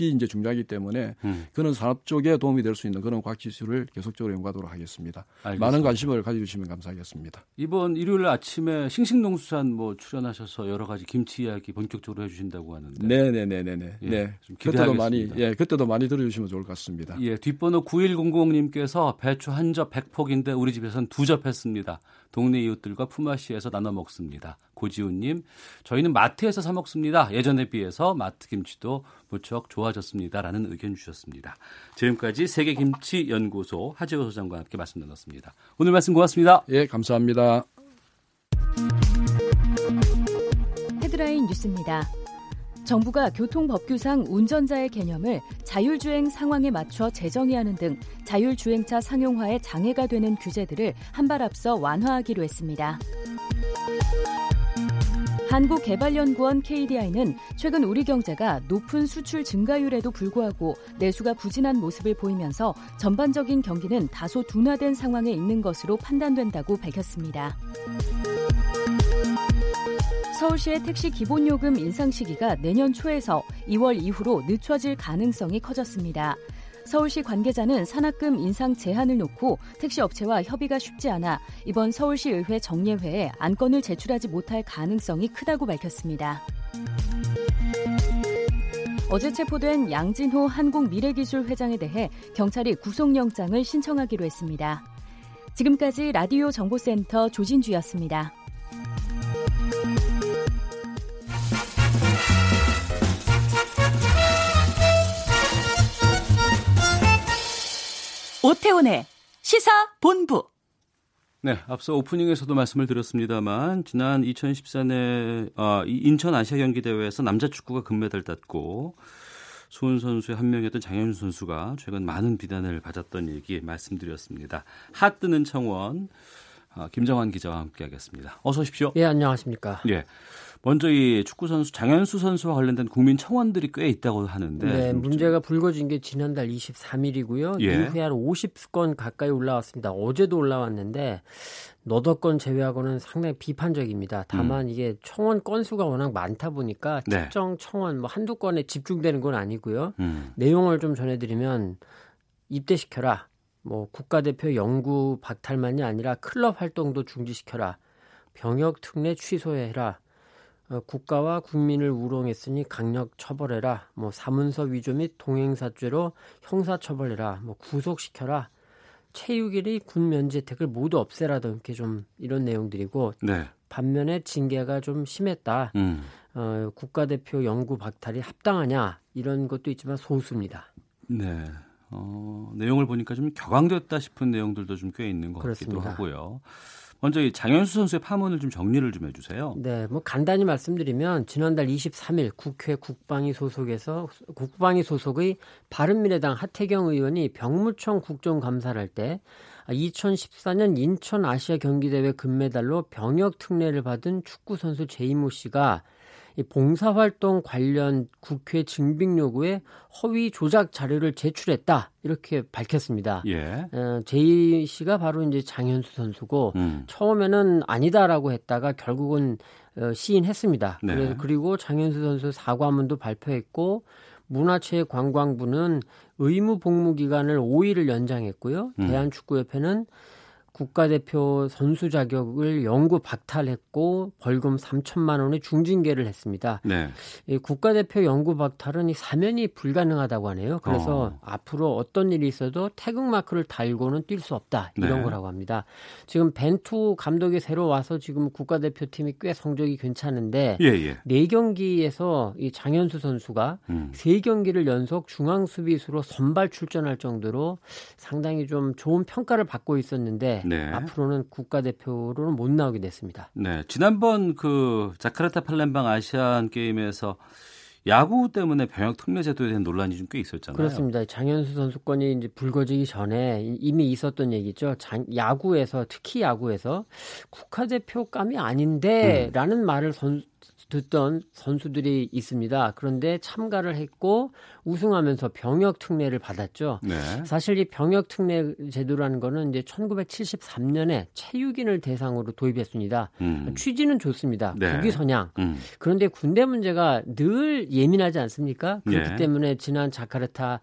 이 이제 중요하기 때문에 음, 그런 산업 쪽에 도움이 될 수 있는 그런 과학 기술을 계속적으로 연구하도록 하겠습니다. 알겠습니다. 많은 관심을 가져주시면 감사하겠습니다. 이번 일요일 아침에 싱싱농수산 뭐 출연하셔서 여러 가지 김치 이야기 본격적으로 해주신다고 하는데 네네네네네. 예, 네. 좀 그때도 많이. 예 그때도 많이 들어주시면 좋을 것 같습니다. 예, 뒷번호 9100님께서 배추 한 접 100폭인데 우리 집에선 두 접 했습니다. 동네 이웃들과 품앗이해서 나눠 먹습니다. 고지훈님, 저희는 마트에서 사 먹습니다. 예전에 비해서 마트 김치도 무척 좋아졌습니다라는 의견 주셨습니다. 지금까지 세계 김치 연구소 하재호 소장과 함께 말씀 나눴습니다. 오늘 말씀 고맙습니다. 예, 감사합니다. 헤드라인 뉴스입니다. 정부가 교통법규상 운전자의 개념을 자율주행 상황에 맞춰 재정의하는 등 자율주행차 상용화에 장애가 되는 규제들을 한 발 앞서 완화하기로 했습니다. 한국개발연구원 KDI는 최근 우리 경제가 높은 수출 증가율에도 불구하고 내수가 부진한 모습을 보이면서 전반적인 경기는 다소 둔화된 상황에 있는 것으로 판단된다고 밝혔습니다. 서울시의 택시 기본요금 인상 시기가 내년 초에서 2월 이후로 늦춰질 가능성이 커졌습니다. 서울시 관계자는 산학금 인상 제한을 놓고 택시 업체와 협의가 쉽지 않아 이번 서울시 의회 정례회에 안건을 제출하지 못할 가능성이 크다고 밝혔습니다. 어제 체포된 양진호 한국미래기술 회장에 대해 경찰이 구속영장을 신청하기로 했습니다. 지금까지 라디오 정보센터 조진주였습니다. 오태훈의 시사 본부. 네, 앞서 오프닝에서도 말씀을 드렸습니다만 지난 2014년 아, 인천 아시아 경기 대회에서 남자 축구가 금메달 땄고 수훈 선수의 한 명이었던 장현수 선수가 최근 많은 비난을 받았던 얘기 말씀드렸습니다. 핫 뜨는 청원 아, 김정환 기자와 함께하겠습니다. 어서 오십시오. 예, 안녕하십니까. 예. 먼저 이 축구 선수 장현수 선수와 관련된 국민 청원들이 꽤 있다고 하는데 네, 문제가 불거진 게 지난달 23일이고요. 예. 이후에 한 50건 가까이 올라왔습니다. 어제도 올라왔는데 너덟 건 제외하고는 상당히 비판적입니다. 다만 음. 이게 청원 건수가 워낙 많다 보니까 네. 특정 청원 뭐 한두 건에 집중되는 건 아니고요. 음. 내용을 좀 전해드리면 입대시켜라. 뭐 국가대표 영구 박탈만이 아니라 클럽 활동도 중지시켜라. 병역 특례 취소해라. 어, 국가와 국민을 우롱했으니 강력 처벌해라. 뭐 사문서 위조 및 동행사죄로 형사 처벌해라. 뭐 구속시켜라. 체육일이 군 면제 혜택을 모두 없애라 등 이렇게 좀 이런 내용들이고 네. 반면에 징계가 좀 심했다. 음. 어, 국가대표 영구 박탈이 합당하냐 이런 것도 있지만 소수입니다. 네. 어, 내용을 보니까 좀 격앙됐다 싶은 내용들도 좀 꽤 있는 것 그렇습니다. 같기도 하고요. 먼저 이 장현수 선수의 파문을 좀 정리를 좀 해주세요. 네, 뭐 간단히 말씀드리면 지난달 23일 국회 국방위 소속에서 국방위 소속의 바른미래당 하태경 의원이 병무청 국정감사를 할 때 2014년 인천 아시아 경기대회 금메달로 병역 특례를 받은 축구 선수 제이모 씨가 이 봉사활동 관련 국회 증빙 요구에 허위 조작 자료를 제출했다 이렇게 밝혔습니다. 예. 어, 제이 씨가 바로 이제 장현수 선수고 음. 처음에는 아니다라고 했다가 결국은 어, 시인했습니다. 네. 그래서 그리고 장현수 선수 사과문도 발표했고 문화체육관광부는 의무 복무 기간을 5일을 연장했고요. 음. 대한축구협회는 국가대표 선수 자격을 영구 박탈했고 벌금 3천만 원의 중징계를 했습니다. 네. 이 국가대표 영구 박탈은 이 사면이 불가능하다고 하네요. 그래서 어. 앞으로 어떤 일이 있어도 태극 마크를 달고는 뛸 수 없다 이런 네. 거라고 합니다. 지금 벤투 감독이 새로 와서 지금 국가대표팀이 꽤 성적이 괜찮은데 예, 예. 네 경기에서 이 장현수 선수가 음. 세 경기를 연속 중앙 수비수로 선발 출전할 정도로 상당히 좀 좋은 평가를 받고 있었는데 네. 앞으로는 국가대표로는 못 나오게 됐습니다. 네. 지난번 그 자카르타 팔렘방 아시안 게임에서 야구 때문에 병역 특례 제도에 대한 논란이 좀 꽤 있었잖아요. 그렇습니다. 장현수 선수권이 이제 불거지기 전에 이미 있었던 얘기죠. 장, 야구에서 특히 야구에서 국가대표감이 아닌데라는 음. 말을 선, 듣던 선수들이 있습니다. 그런데 참가를 했고 우승하면서 병역 특례를 받았죠. 네. 사실 이 병역 특례 제도라는 거는 이제 1973년에 체육인을 대상으로 도입했습니다. 음. 취지는 좋습니다. 네. 국위 선양. 음. 그런데 군대 문제가 늘 예민하지 않습니까? 그렇기 네. 때문에 지난 자카르타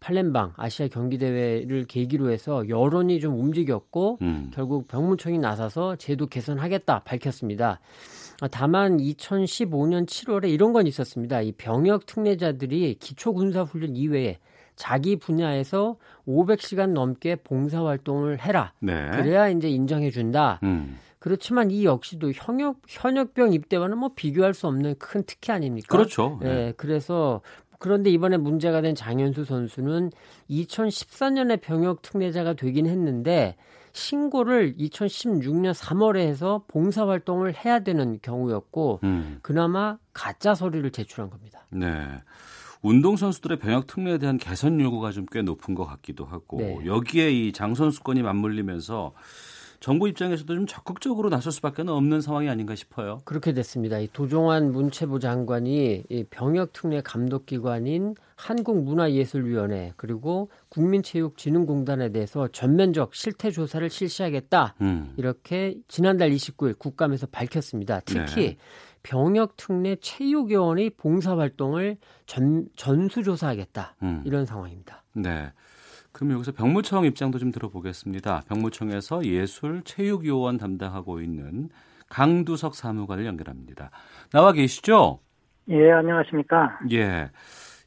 팔렘방 아시아 경기 대회를 계기로 해서 여론이 좀 움직였고 음. 결국 병무청이 나서서 제도 개선하겠다 밝혔습니다. 다만 2015년 7월에 이런 건 있었습니다. 이 병역 특례자들이 기초 군사 훈련 이외에 자기 분야에서 500시간 넘게 봉사 활동을 해라. 네. 그래야 이제 인정해 준다. 음. 그렇지만 이 역시도 현역 현역병 입대와는 뭐 비교할 수 없는 큰 특혜 아닙니까? 그렇죠. 네. 네. 그래서 그런데 이번에 문제가 된 장현수 선수는 2014년에 병역 특례자가 되긴 했는데 신고를 2016년 3월에 해서 봉사 활동을 해야 되는 경우였고 음. 그나마 가짜 서류를 제출한 겁니다. 네. 운동선수들의 병역 특례에 대한 개선 요구가 좀 꽤 높은 것 같기도 하고 네. 여기에 이 장선수권이 맞물리면서 정부 입장에서도 좀 적극적으로 나설 수밖에 없는 상황이 아닌가 싶어요. 그렇게 됐습니다. 이 도종환 문체부 장관이 이 병역 특례 감독 기관인 한국문화예술위원회 그리고 국민체육진흥공단에 대해서 전면적 실태 조사를 실시하겠다. 음. 이렇게 지난달 29일 국감에서 밝혔습니다. 특히 네. 병역 특례 체육요원의 봉사 활동을 전, 전수조사하겠다. 음. 이런 상황입니다. 네. 그럼 여기서 병무청 입장도 좀 들어보겠습니다. 병무청에서 예술 체육 요원 담당하고 있는 강두석 사무관을 연결합니다. 나와 계시죠? 예, 안녕하십니까? 예.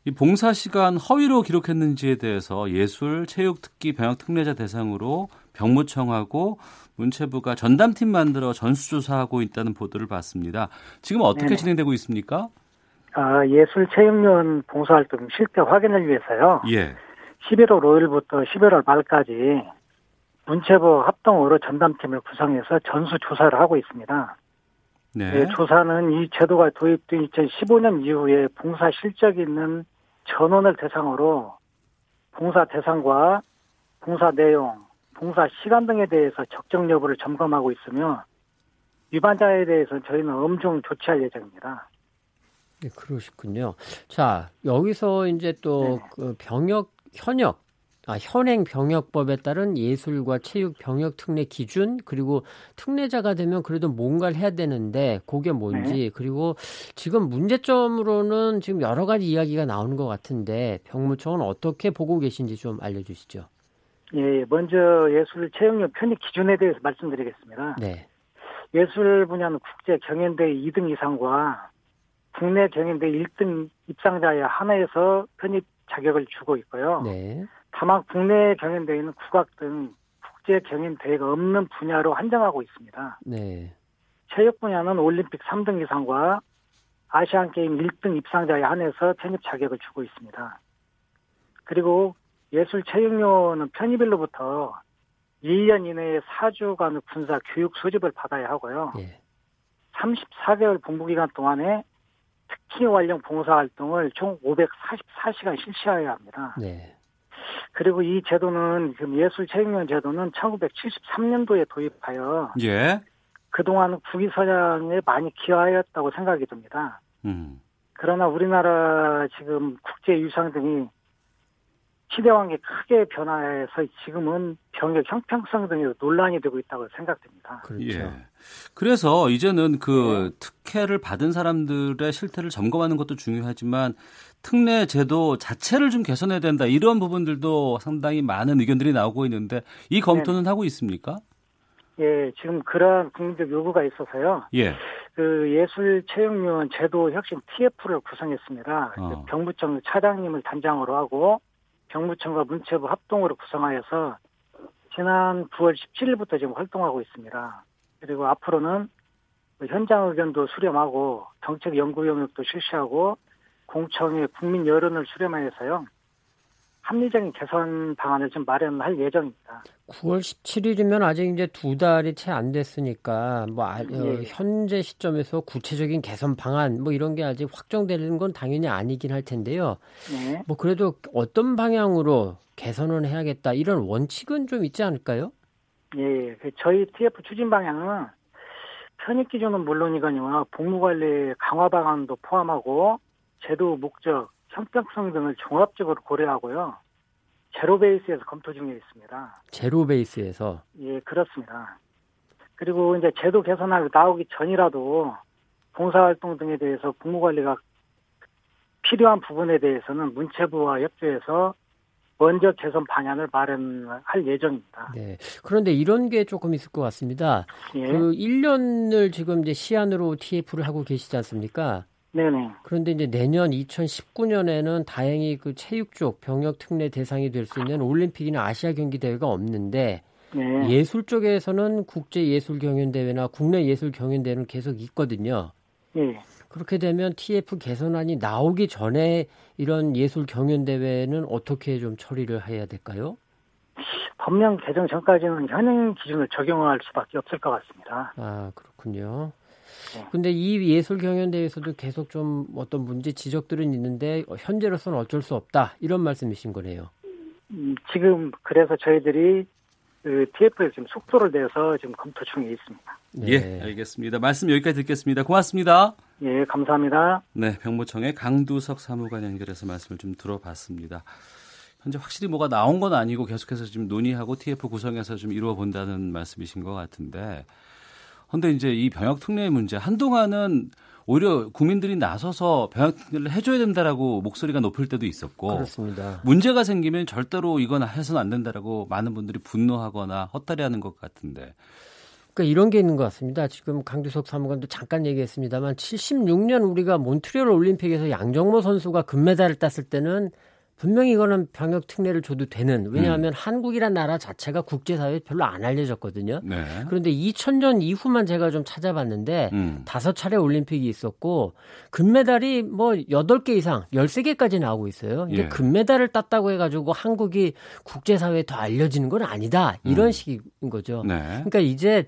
이 봉사 시간 허위로 기록했는지에 대해서 예술 체육 특기 병역 특례자 대상으로 병무청하고 문체부가 전담팀 만들어 전수조사하고 있다는 보도를 봤습니다. 지금 어떻게 네네. 진행되고 있습니까? 아, 예술 체육요원 봉사활동 실태 확인을 위해서요. 예. 11월 5일부터 11월 말까지 문체부 합동으로 전담팀을 구성해서 전수 조사를 하고 있습니다. 네. 네, 조사는 이 제도가 도입된 2015년 이후에 봉사 실적이 있는 전원을 대상으로 봉사 대상과 봉사 내용, 봉사 시간 등에 대해서 적정 여부를 점검하고 있으며 위반자에 대해서 저희는 엄중 조치할 예정입니다. 네, 그러시군요. 자, 여기서 이제 또그 병역 현역 아, 현행 병역법에 따른 예술과 체육 병역 특례 기준 그리고 특례자가 되면 그래도 뭔가를 해야 되는데 그게 뭔지 네. 그리고 지금 문제점으로는 지금 여러 가지 이야기가 나오는 것 같은데 병무청은 어떻게 보고 계신지 좀 알려주시죠. 예, 먼저 예술 체육력 편입 기준에 대해서 말씀드리겠습니다. 네. 예술 분야는 국제 경연대 2등 이상과 국내 경연대 1등 입상자에 하나에서 편입 자격을 주고 있고요. 네. 다만 국내 경연대회는 국악 등 국제 경연대회가 없는 분야로 한정하고 있습니다. 네. 체육 분야는 올림픽 3등 이상과 아시안 게임 1등 입상자에 한해서 편입 자격을 주고 있습니다. 그리고 예술 체육료는 편입일로부터 1년 이내에 4주간의 군사 교육 소집을 받아야 하고요. 예. 34개월 공부기간 동안에 특히 완령 봉사활동을 총 544시간 실시해야 합니다. 네. 그리고 이 제도는 지금 예술체육연 제도는 1973년도에 도입하여 예. 그동안 국위선양에 많이 기여하였다고 생각이 듭니다. 음. 그러나 우리나라 지금 국제유상 등이 시대관계 크게 변화해서 지금은 병역 형평성 등이 논란이 되고 있다고 생각됩니다. 그렇죠. 예. 그래서 이제는 그 네. 특혜를 받은 사람들의 실태를 점검하는 것도 중요하지만 특례 제도 자체를 좀 개선해야 된다 이런 부분들도 상당히 많은 의견들이 나오고 있는데 이 검토는 네. 하고 있습니까? 예, 지금 그러한 국민적 요구가 있어서요. 예. 그 예술체육요원 제도 혁신 TF를 구성했습니다. 어. 병무청 차장님을 단장으로 하고 경무청과 문체부 합동으로 구성하여서 지난 9월 17일부터 지금 활동하고 있습니다. 그리고 앞으로는 현장 의견도 수렴하고 정책 연구 영역도 실시하고 공청회 국민 여론을 수렴하여서요. 합리적인 개선 방안을 좀 마련할 예정입니다. 9월 17일이면 아직 이제 두 달이 채 안 됐으니까 뭐 아, 어, 예. 현재 시점에서 구체적인 개선 방안 뭐 이런 게 아직 확정되는 건 당연히 아니긴 할 텐데요. 네. 뭐 그래도 어떤 방향으로 개선을 해야겠다 이런 원칙은 좀 있지 않을까요? 예, 그 저희 TF 추진 방향은 편입 기준은 물론이거니와 복무 관리 강화 방안도 포함하고 제도 목적, 형평성 등을 종합적으로 고려하고요. 제로 베이스에서 검토 중에 있습니다. 제로 베이스에서? 예, 그렇습니다. 그리고 이제 제도 개선하고 나오기 전이라도 봉사활동 등에 대해서 복무관리가 필요한 부분에 대해서는 문체부와 협조해서 먼저 개선 방안을 마련할 예정입니다. 네. 그런데 이런 게 조금 있을 것 같습니다. 예. 그 1년을 지금 이제 시한으로 TF를 하고 계시지 않습니까? 네네. 그런데 이제 내년 2019년에는 다행히 그 체육 쪽 병역 특례 대상이 될 수 있는 올림픽이나 아시아 경기 대회가 없는데 네. 예술 쪽에서는 국제 예술 경연 대회나 국내 예술 경연 대회는 계속 있거든요. 네. 그렇게 되면 TF 개선안이 나오기 전에 이런 예술 경연 대회는 어떻게 좀 처리를 해야 될까요? 법령 개정 전까지는 현행 기준을 적용할 수밖에 없을 것 같습니다. 아 그렇군요. 네. 근데 이 예술 경연대회에서도 계속 좀 어떤 문제 지적들은 있는데 현재로서는 어쩔 수 없다 이런 말씀이신 거네요. 음, 지금 그래서 저희들이 그 TF에 지금 속도를 내서 지금 검토 중에 있습니다. 네. 예, 알겠습니다. 말씀 여기까지 듣겠습니다. 고맙습니다. 예, 감사합니다. 네, 병무청의 강두석 사무관 연결해서 말씀을 좀 들어봤습니다. 현재 확실히 뭐가 나온 건 아니고 계속해서 지금 논의하고 TF 구성해서 좀 이루어 본다는 말씀이신 것 같은데 근데 이제 이 병역 특례의 문제 한동안은 오히려 국민들이 나서서 병역 특례를 해줘야 된다라고 목소리가 높을 때도 있었고 그렇습니다. 문제가 생기면 절대로 이건 해서는 안 된다라고 많은 분들이 분노하거나 헛다리하는 것 같은데 그러니까 이런 게 있는 것 같습니다. 지금 강두석 사무관도 잠깐 얘기했습니다만 76년 우리가 몬트리올 올림픽에서 양정모 선수가 금메달을 땄을 때는 분명히 이거는 병역 특례를 줘도 되는 왜냐하면 음. 한국이란 나라 자체가 국제사회에 별로 안 알려졌거든요. 네. 그런데 2000년 이후만 제가 좀 찾아봤는데 음. 다섯 음. 차례 올림픽이 있었고 금메달이 뭐 8개 이상 13개까지 나오고 있어요. 근데 예. 금메달을 땄다고 해가지고 한국이 국제사회에 더 알려지는 건 아니다. 이런 음. 식인 거죠. 네. 그러니까 이제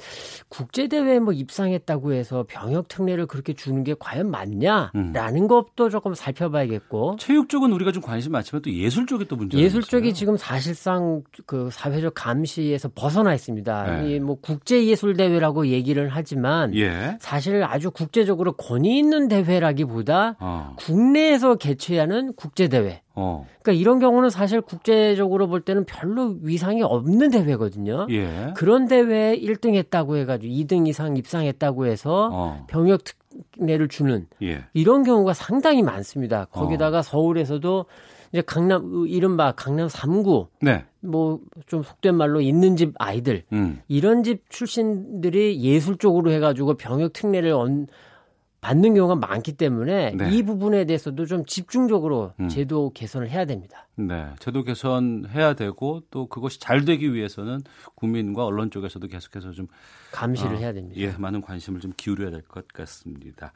국제대회에 뭐 입상했다고 해서 병역 특례를 그렇게 주는 게 과연 맞냐라는 음. 것도 조금 살펴봐야겠고 체육 쪽은 우리가 좀 관심 많지만 또 예술 쪽이 또 문제가 예술 쪽이 지금 사실상 그 사회적 감시에서 벗어나 있습니다. 네. 이뭐 국제 예술 대회라고 얘기를 하지만 예. 사실 아주 국제적으로 권위 있는 대회라기보다 어. 국내에서 개최하는 국제 대회. 어. 그러니까 이런 경우는 사실 국제적으로 볼 때는 별로 위상이 없는 대회거든요. 예. 그런 대회에 1등 했다고 해가지고 2등 이상 입상했다고 해서 어. 병역 특례를 주는 예. 이런 경우가 상당히 많습니다. 거기다가 어. 서울에서도 이제 강남 이른바 강남 3구 네. 뭐좀 속된 말로 있는 집 아이들 음. 이런 집 출신들이 예술 쪽으로 해가지고 병역 특례를 얻, 받는 경우가 많기 때문에 네. 이 부분에 대해서도 좀 집중적으로 음. 제도 개선을 해야 됩니다. 네, 제도 개선해야 되고 또 그것이 잘 되기 위해서는 국민과 언론 쪽에서도 계속해서 좀 감시를 어, 해야 됩니다. 예, 많은 관심을 좀 기울여야 될 것 같습니다.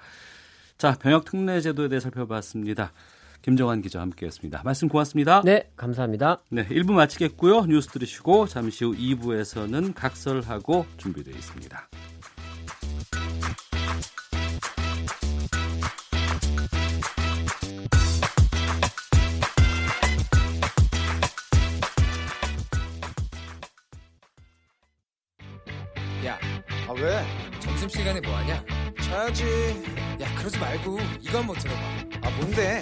자, 병역 특례 제도에 대해 살펴봤습니다. 김정환 기자 함께했습니다. 말씀 고맙습니다. 네, 감사합니다. 네, 1부 마치겠고요. 뉴스 들으시고 잠시 후 2부에서는 각설하고 준비되어 있습니다. 야, 아 왜? 점심시간에 뭐하냐? 자야지. 야, 그러지 말고 이거 한번 들어봐. 아, 뭔데?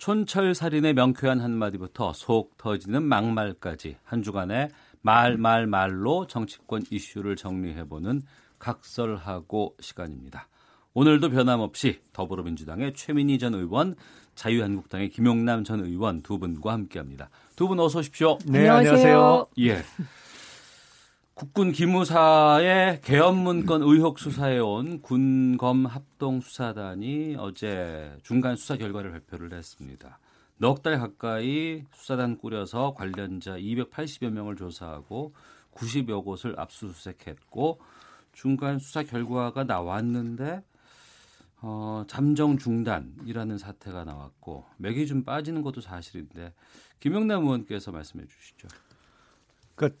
촌철살인의 명쾌한 한마디부터 속 터지는 막말까지 한 주간의 말, 말, 말로 정치권 이슈를 정리해보는 각설하고 시간입니다. 오늘도 변함없이 더불어민주당의 최민희 전 의원, 자유한국당의 김용남 전 의원 두 분과 함께합니다. 두 분 어서 오십시오. 네, 안녕하세요. 예. 국군 기무사의 계엄 문건 의혹 수사에 온 군검 합동 수사단이 어제 중간 수사 결과를 발표를 했습니다. 넉 달 가까이 수사단 꾸려서 관련자 280여 명을 조사하고 90여 곳을 압수수색했고 중간 수사 결과가 나왔는데 어, 잠정 중단이라는 사태가 나왔고 맥이 좀 빠지는 것도 사실인데 김영남 의원께서 말씀해 주시죠. 그러니까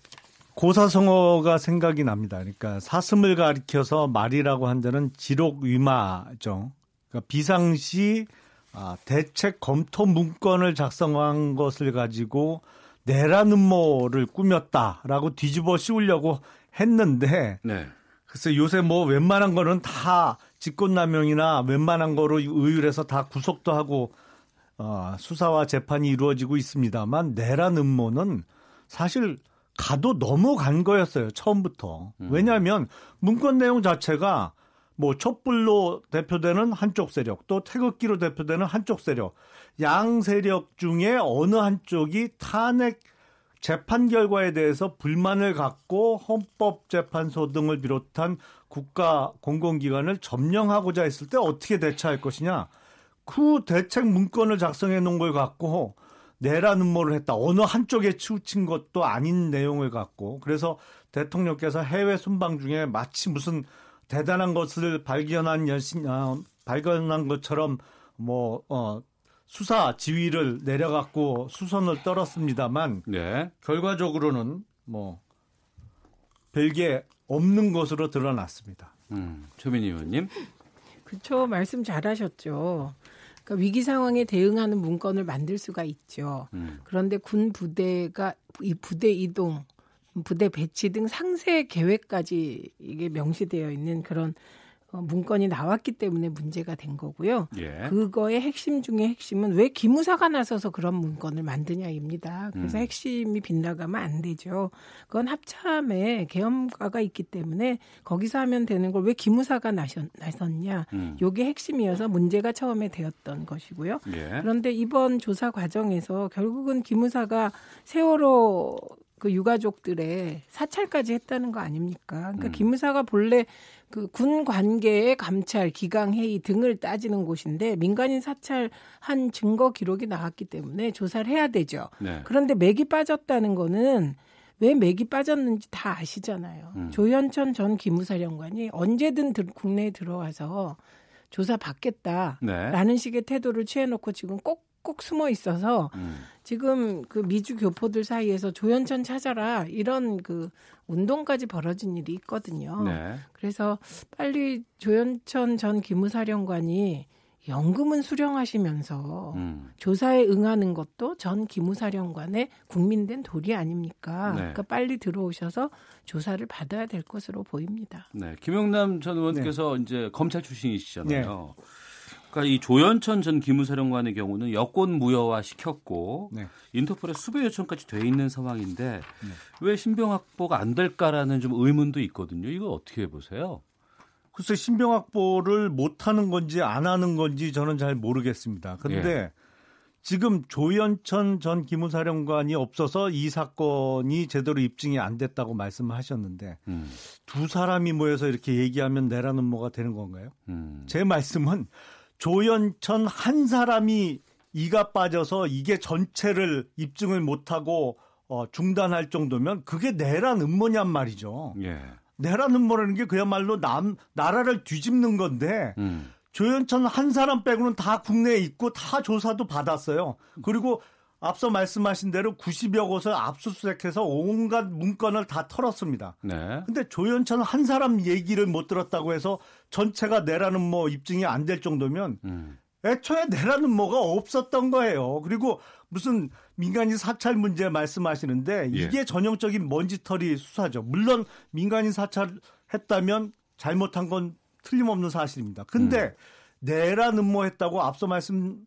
고사성어가 생각이 납니다. 그러니까 사슴을 가리켜서 말이라고 한다는 지록 위마죠. 그러니까 비상시 아, 대책 검토 문건을 작성한 것을 가지고 내란 음모를 꾸몄다라고 뒤집어 씌우려고 했는데 네. 그래서 요새 뭐 웬만한 거는 다 직권남용이나 웬만한 거로 의율해서 다 구속도 하고 어, 수사와 재판이 이루어지고 있습니다만 내란 음모는 사실 가도 넘어간 거였어요 처음부터. 음. 왜냐하면 문건 내용 자체가 뭐 촛불로 대표되는 한쪽 세력, 또 태극기로 대표되는 한쪽 세력, 양 세력 중에 어느 한쪽이 탄핵 재판 결과에 대해서 불만을 갖고 헌법재판소 등을 비롯한 국가 공공기관을 점령하고자 했을 때 어떻게 대처할 것이냐. 그 대책 문건을 작성해 놓은 걸 갖고 내라는 뭐를 했다. 어느 한쪽에 치우친 것도 아닌 내용을 갖고 그래서 대통령께서 해외 순방 중에 마치 무슨 대단한 것을 발견한 여신 아, 발견한 것처럼 뭐 어, 수사 지휘를 내려갖고 수선을 떨었습니다만 네. 결과적으로는 뭐 별게 없는 것으로 드러났습니다. 음, 최민희 의원님. 그렇죠. 말씀 잘하셨죠. 그러니까 위기 상황에 대응하는 문건을 만들 수가 있죠. 음. 그런데 군 부대가 이 부대 이동, 부대 배치 등 상세 계획까지 이게 명시되어 있는 그런 어, 문건이 나왔기 때문에 문제가 된 거고요. 예. 그거의 핵심 중에 핵심은 왜 기무사가 나서서 그런 문건을 만드냐입니다. 그래서 음. 핵심이 빗나가면 안 되죠. 그건 합참에 계엄가가 있기 때문에 거기서 하면 되는 걸 왜 기무사가 나셨, 나섰냐. 음. 요게 핵심이어서 문제가 처음에 되었던 것이고요. 예. 그런데 이번 조사 과정에서 결국은 기무사가 세월호 그 유가족들의 사찰까지 했다는 거 아닙니까? 그러니까 음. 기무사가 본래 그 군 관계의 감찰, 기강 회의 등을 따지는 곳인데 민간인 사찰한 증거 기록이 나왔기 때문에 조사를 해야 되죠. 네. 그런데 맥이 빠졌다는 거는 왜 맥이 빠졌는지 다 아시잖아요. 음. 조현천 전 기무사령관이 언제든 들, 국내에 들어와서 조사 받겠다라는 네. 식의 태도를 취해놓고 지금 꼭꼭 숨어 있어서 음. 지금 그 미주 교포들 사이에서 조현천 찾아라 이런 그 운동까지 벌어진 일이 있거든요. 네. 그래서 빨리 조현천 전 기무사령관이 연금은 수령하시면서 음. 조사에 응하는 것도 전 기무사령관의 국민된 도리 아닙니까? 네. 그러니까 빨리 들어오셔서 조사를 받아야 될 것으로 보입니다. 네, 김영남 전 의원께서 네. 이제 검찰 출신이시잖아요. 네. 그러니까 이 조현천 전 기무사령관의 경우는 여권 무효화 시켰고 네. 인터폴에 수배 요청까지 돼 있는 상황인데 네. 왜 신병 확보가 안 될까라는 좀 의문도 있거든요. 이거 어떻게 보세요? 글쎄 신병 확보를 못 하는 건지 안 하는 건지 저는 잘 모르겠습니다. 그런데 예. 지금 조현천 전 기무사령관이 없어서 이 사건이 제대로 입증이 안 됐다고 말씀하셨는데 음. 두 사람이 모여서 이렇게 얘기하면 내라는 뭐가 되는 건가요? 음. 제 말씀은 조연천 한 사람이 이가 빠져서 이게 전체를 입증을 못하고 어, 중단할 정도면 그게 내란 음모냔 말이죠. 예. 내란 음모라는 게 그야말로 남 나라를 뒤집는 건데 음. 조연천 한 사람 빼고는 다 국내에 있고 다 조사도 받았어요. 그리고 앞서 말씀하신 대로 90여 곳을 압수수색해서 온갖 문건을 다 털었습니다. 네. 근데 조현천 한 사람 얘기를 못 들었다고 해서 전체가 내라는 뭐 입증이 안 될 정도면 음. 애초에 내라는 뭐가 없었던 거예요. 그리고 무슨 민간인 사찰 문제 말씀하시는데 예. 이게 전형적인 먼지털이 수사죠. 물론 민간인 사찰했다면 잘못한 건 틀림없는 사실입니다. 근데 음. 내란 음모했다고 앞서 말씀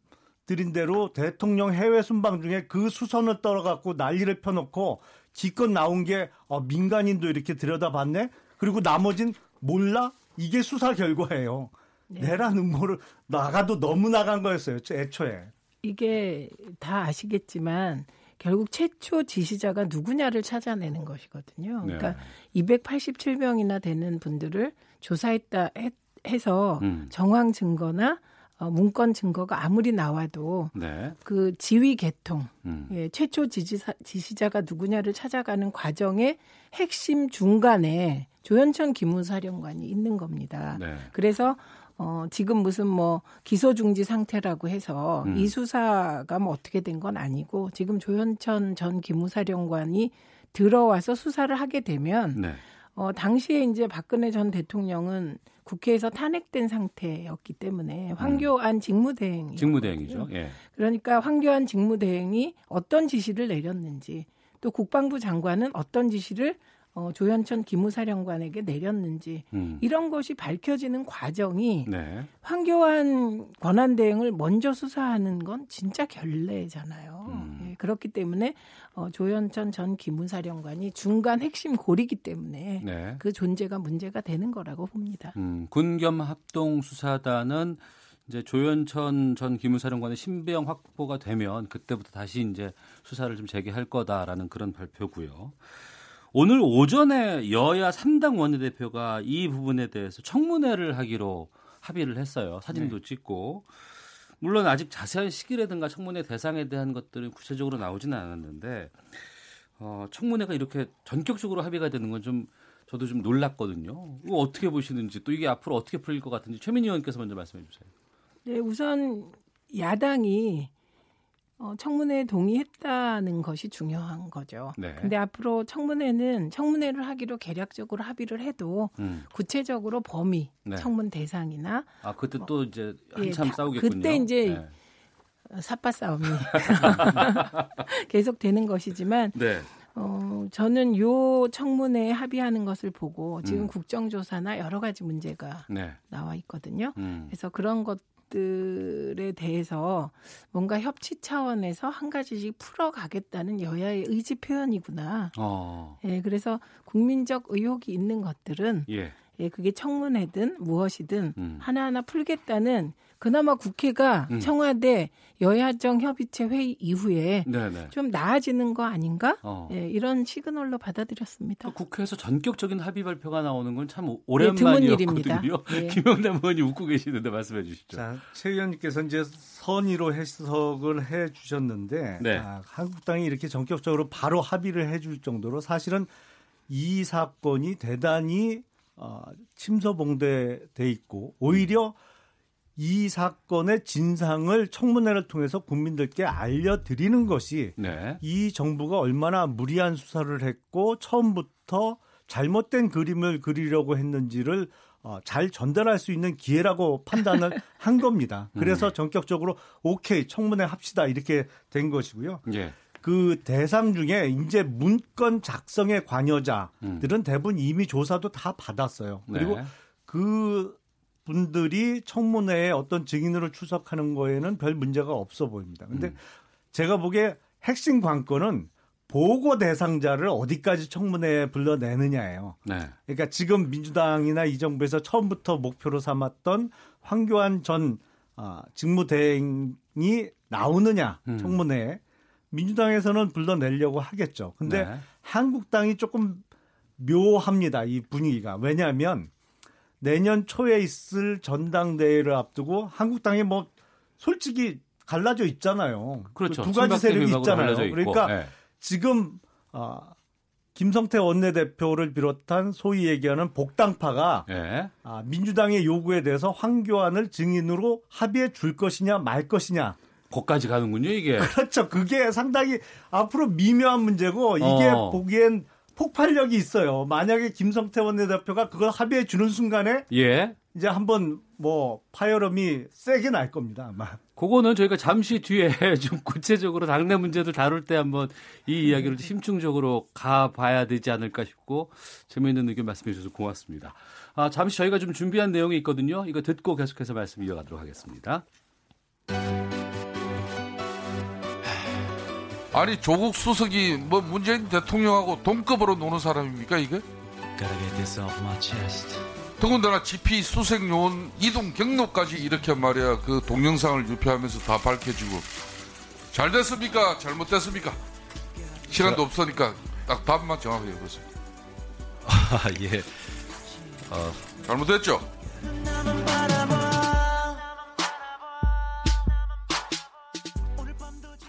드린 대로 대통령 해외 순방 중에 그 수선을 떨어갖고 난리를 펴놓고 기껏 나온 게 어, 민간인도 이렇게 들여다봤네. 그리고 나머진 몰라. 이게 수사 결과예요. 네. 내란 음모를 나가도 너무 나간 거였어요. 애초에. 이게 다 아시겠지만 결국 최초 지시자가 누구냐를 찾아내는 것이거든요. 네. 그러니까 287명이나 되는 분들을 조사했다 해서 음. 정황 증거나 어, 문건 증거가 아무리 나와도 네. 그 지휘 개통, 음. 예, 최초 지지사, 지시자가 누구냐를 찾아가는 과정의 핵심 중간에 조현천 기무사령관이 있는 겁니다. 네. 그래서 어, 지금 무슨 뭐 기소 중지 상태라고 해서 음. 이 수사가 뭐 어떻게 된 건 아니고 지금 조현천 전 기무사령관이 들어와서 수사를 하게 되면 네. 어, 당시에 이제 박근혜 전 대통령은 국회에서 탄핵된 상태였기 때문에 황교안 직무대행 직무대행이죠. 예. 그러니까 황교안 직무대행이 어떤 지시를 내렸는지 또 국방부 장관은 어떤 지시를 어, 조현천 기무사령관에게 내렸는지 음. 이런 것이 밝혀지는 과정이 네. 황교안 권한대행을 먼저 수사하는 건 진짜 결례잖아요. 음. 예, 그렇기 때문에 어, 조현천 전 기무사령관이 중간 핵심 고리기 때문에 네. 그 존재가 문제가 되는 거라고 봅니다. 음, 군겸 합동 수사단은 이제 조현천 전 기무사령관의 신병 확보가 되면 그때부터 다시 이제 수사를 좀 재개할 거다라는 그런 발표고요. 오늘 오전에 여야 3당 원내대표가 이 부분에 대해서 청문회를 하기로 합의를 했어요. 사진도 네. 찍고. 물론 아직 자세한 시기라든가 청문회 대상에 대한 것들은 구체적으로 나오지는 않았는데 어, 청문회가 이렇게 전격적으로 합의가 되는 건 좀 저도 좀 놀랐거든요. 이거 어떻게 보시는지 또 이게 앞으로 어떻게 풀릴 것 같은지 최민희 의원께서 먼저 말씀해 주세요. 네, 우선 야당이 어, 청문회에 동의했다는 것이 중요한 거죠. 네. 근데 앞으로 청문회는 청문회를 하기로 계략적으로 합의를 해도 음. 구체적으로 범위, 네. 청문 대상이나 아 그때 뭐, 또 이제 한참 예, 싸우겠군요. 그때 이제 네. 사파 싸움이 *laughs* 계속 되는 것이지만 네. 어, 저는 요 청문회에 합의하는 것을 보고 지금 음. 국정조사나 여러 가지 문제가 네. 나와 있거든요. 음. 그래서 그런 것 것들에 대해서 뭔가 협치 차원에서 한 가지씩 풀어가겠다는 여야의 의지 표현이구나. 어. 예, 그래서 국민적 의혹이 있는 것들은 예. 예, 그게 청문회든 무엇이든 음. 하나하나 풀겠다는 그나마 국회가 음. 청와대 여야정 협의체 회의 이후에 네네. 좀 나아지는 거 아닌가? 어. 예, 이런 시그널로 받아들였습니다. 국회에서 전격적인 합의 발표가 나오는 건 참 오랜만이었거든요. 네, *laughs* 김영남 의원이 웃고 계시는데 말씀해 주시죠. 자, 최 의원님께서 이제 선의로 해석을 해 주셨는데 네. 아, 한국당이 이렇게 전격적으로 바로 합의를 해 줄 정도로 사실은 이 사건이 대단히 어, 침소봉대돼 있고 오히려 음. 이 사건의 진상을 청문회를 통해서 국민들께 알려드리는 것이 네. 이 정부가 얼마나 무리한 수사를 했고 처음부터 잘못된 그림을 그리려고 했는지를 어, 잘 전달할 수 있는 기회라고 *laughs* 판단을 한 겁니다. 그래서 음. 전격적으로 오케이 청문회 합시다 이렇게 된 것이고요. 예. 그 대상 중에 이제 문건 작성의 관여자들은 음. 대부분 이미 조사도 다 받았어요. 그리고 네. 그 분들이 청문회에 어떤 증인으로 출석하는 거에는 별 문제가 없어 보입니다. 근데 음. 제가 보기에 핵심 관건은 보고 대상자를 어디까지 청문회에 불러내느냐예요. 네. 그러니까 지금 민주당이나 이 정부에서 처음부터 목표로 삼았던 황교안 전 아, 직무대행이 나오느냐 음. 청문회에 민주당에서는 불러내려고 하겠죠. 근데 네. 한국당이 조금 묘합니다. 이 분위기가. 왜냐하면 내년 초에 있을 전당대회를 앞두고 한국당이 뭐 솔직히 갈라져 있잖아요. 그렇죠. 두 가지 세력이 있잖아요. 그러니까 네. 지금 어, 김성태 원내대표를 비롯한 소위 얘기하는 복당파가 네. 아, 민주당의 요구에 대해서 황교안을 증인으로 합의해 줄 것이냐 말 것이냐. 거까지 가는군요, 이게. *laughs* 그렇죠. 그게 상당히 앞으로 미묘한 문제고 이게 어. 보기엔 폭발력이 있어요. 만약에 김성태 원내대표가 그걸 합의해 주는 순간에 예. 이제 한번 뭐 파열음이 세게 날 겁니다. 아마. 그거는 저희가 잠시 뒤에 *laughs* 좀 구체적으로 당내 문제들 다룰 때 한번 이 이야기를 심층적으로 가봐야 되지 않을까 싶고 재미있는 의견 말씀해 주셔서 고맙습니다. 아, 잠시 저희가 좀 준비한 내용이 있거든요. 이거 듣고 계속해서 말씀 이어가도록 하겠습니다. 아니 조국 수석이 뭐 문재인 대통령하고 동급으로 노는 사람입니까 이게? 더군다나 GP 수색 요원 이동 경로까지 이렇게 말이야 그 동영상을 유폐하면서 다 밝혀지고 잘 됐습니까? 잘못됐습니까? 시간도 없으니까 딱 답만 정확하게 해보세요. *laughs* 아 예. 어. 잘못됐죠?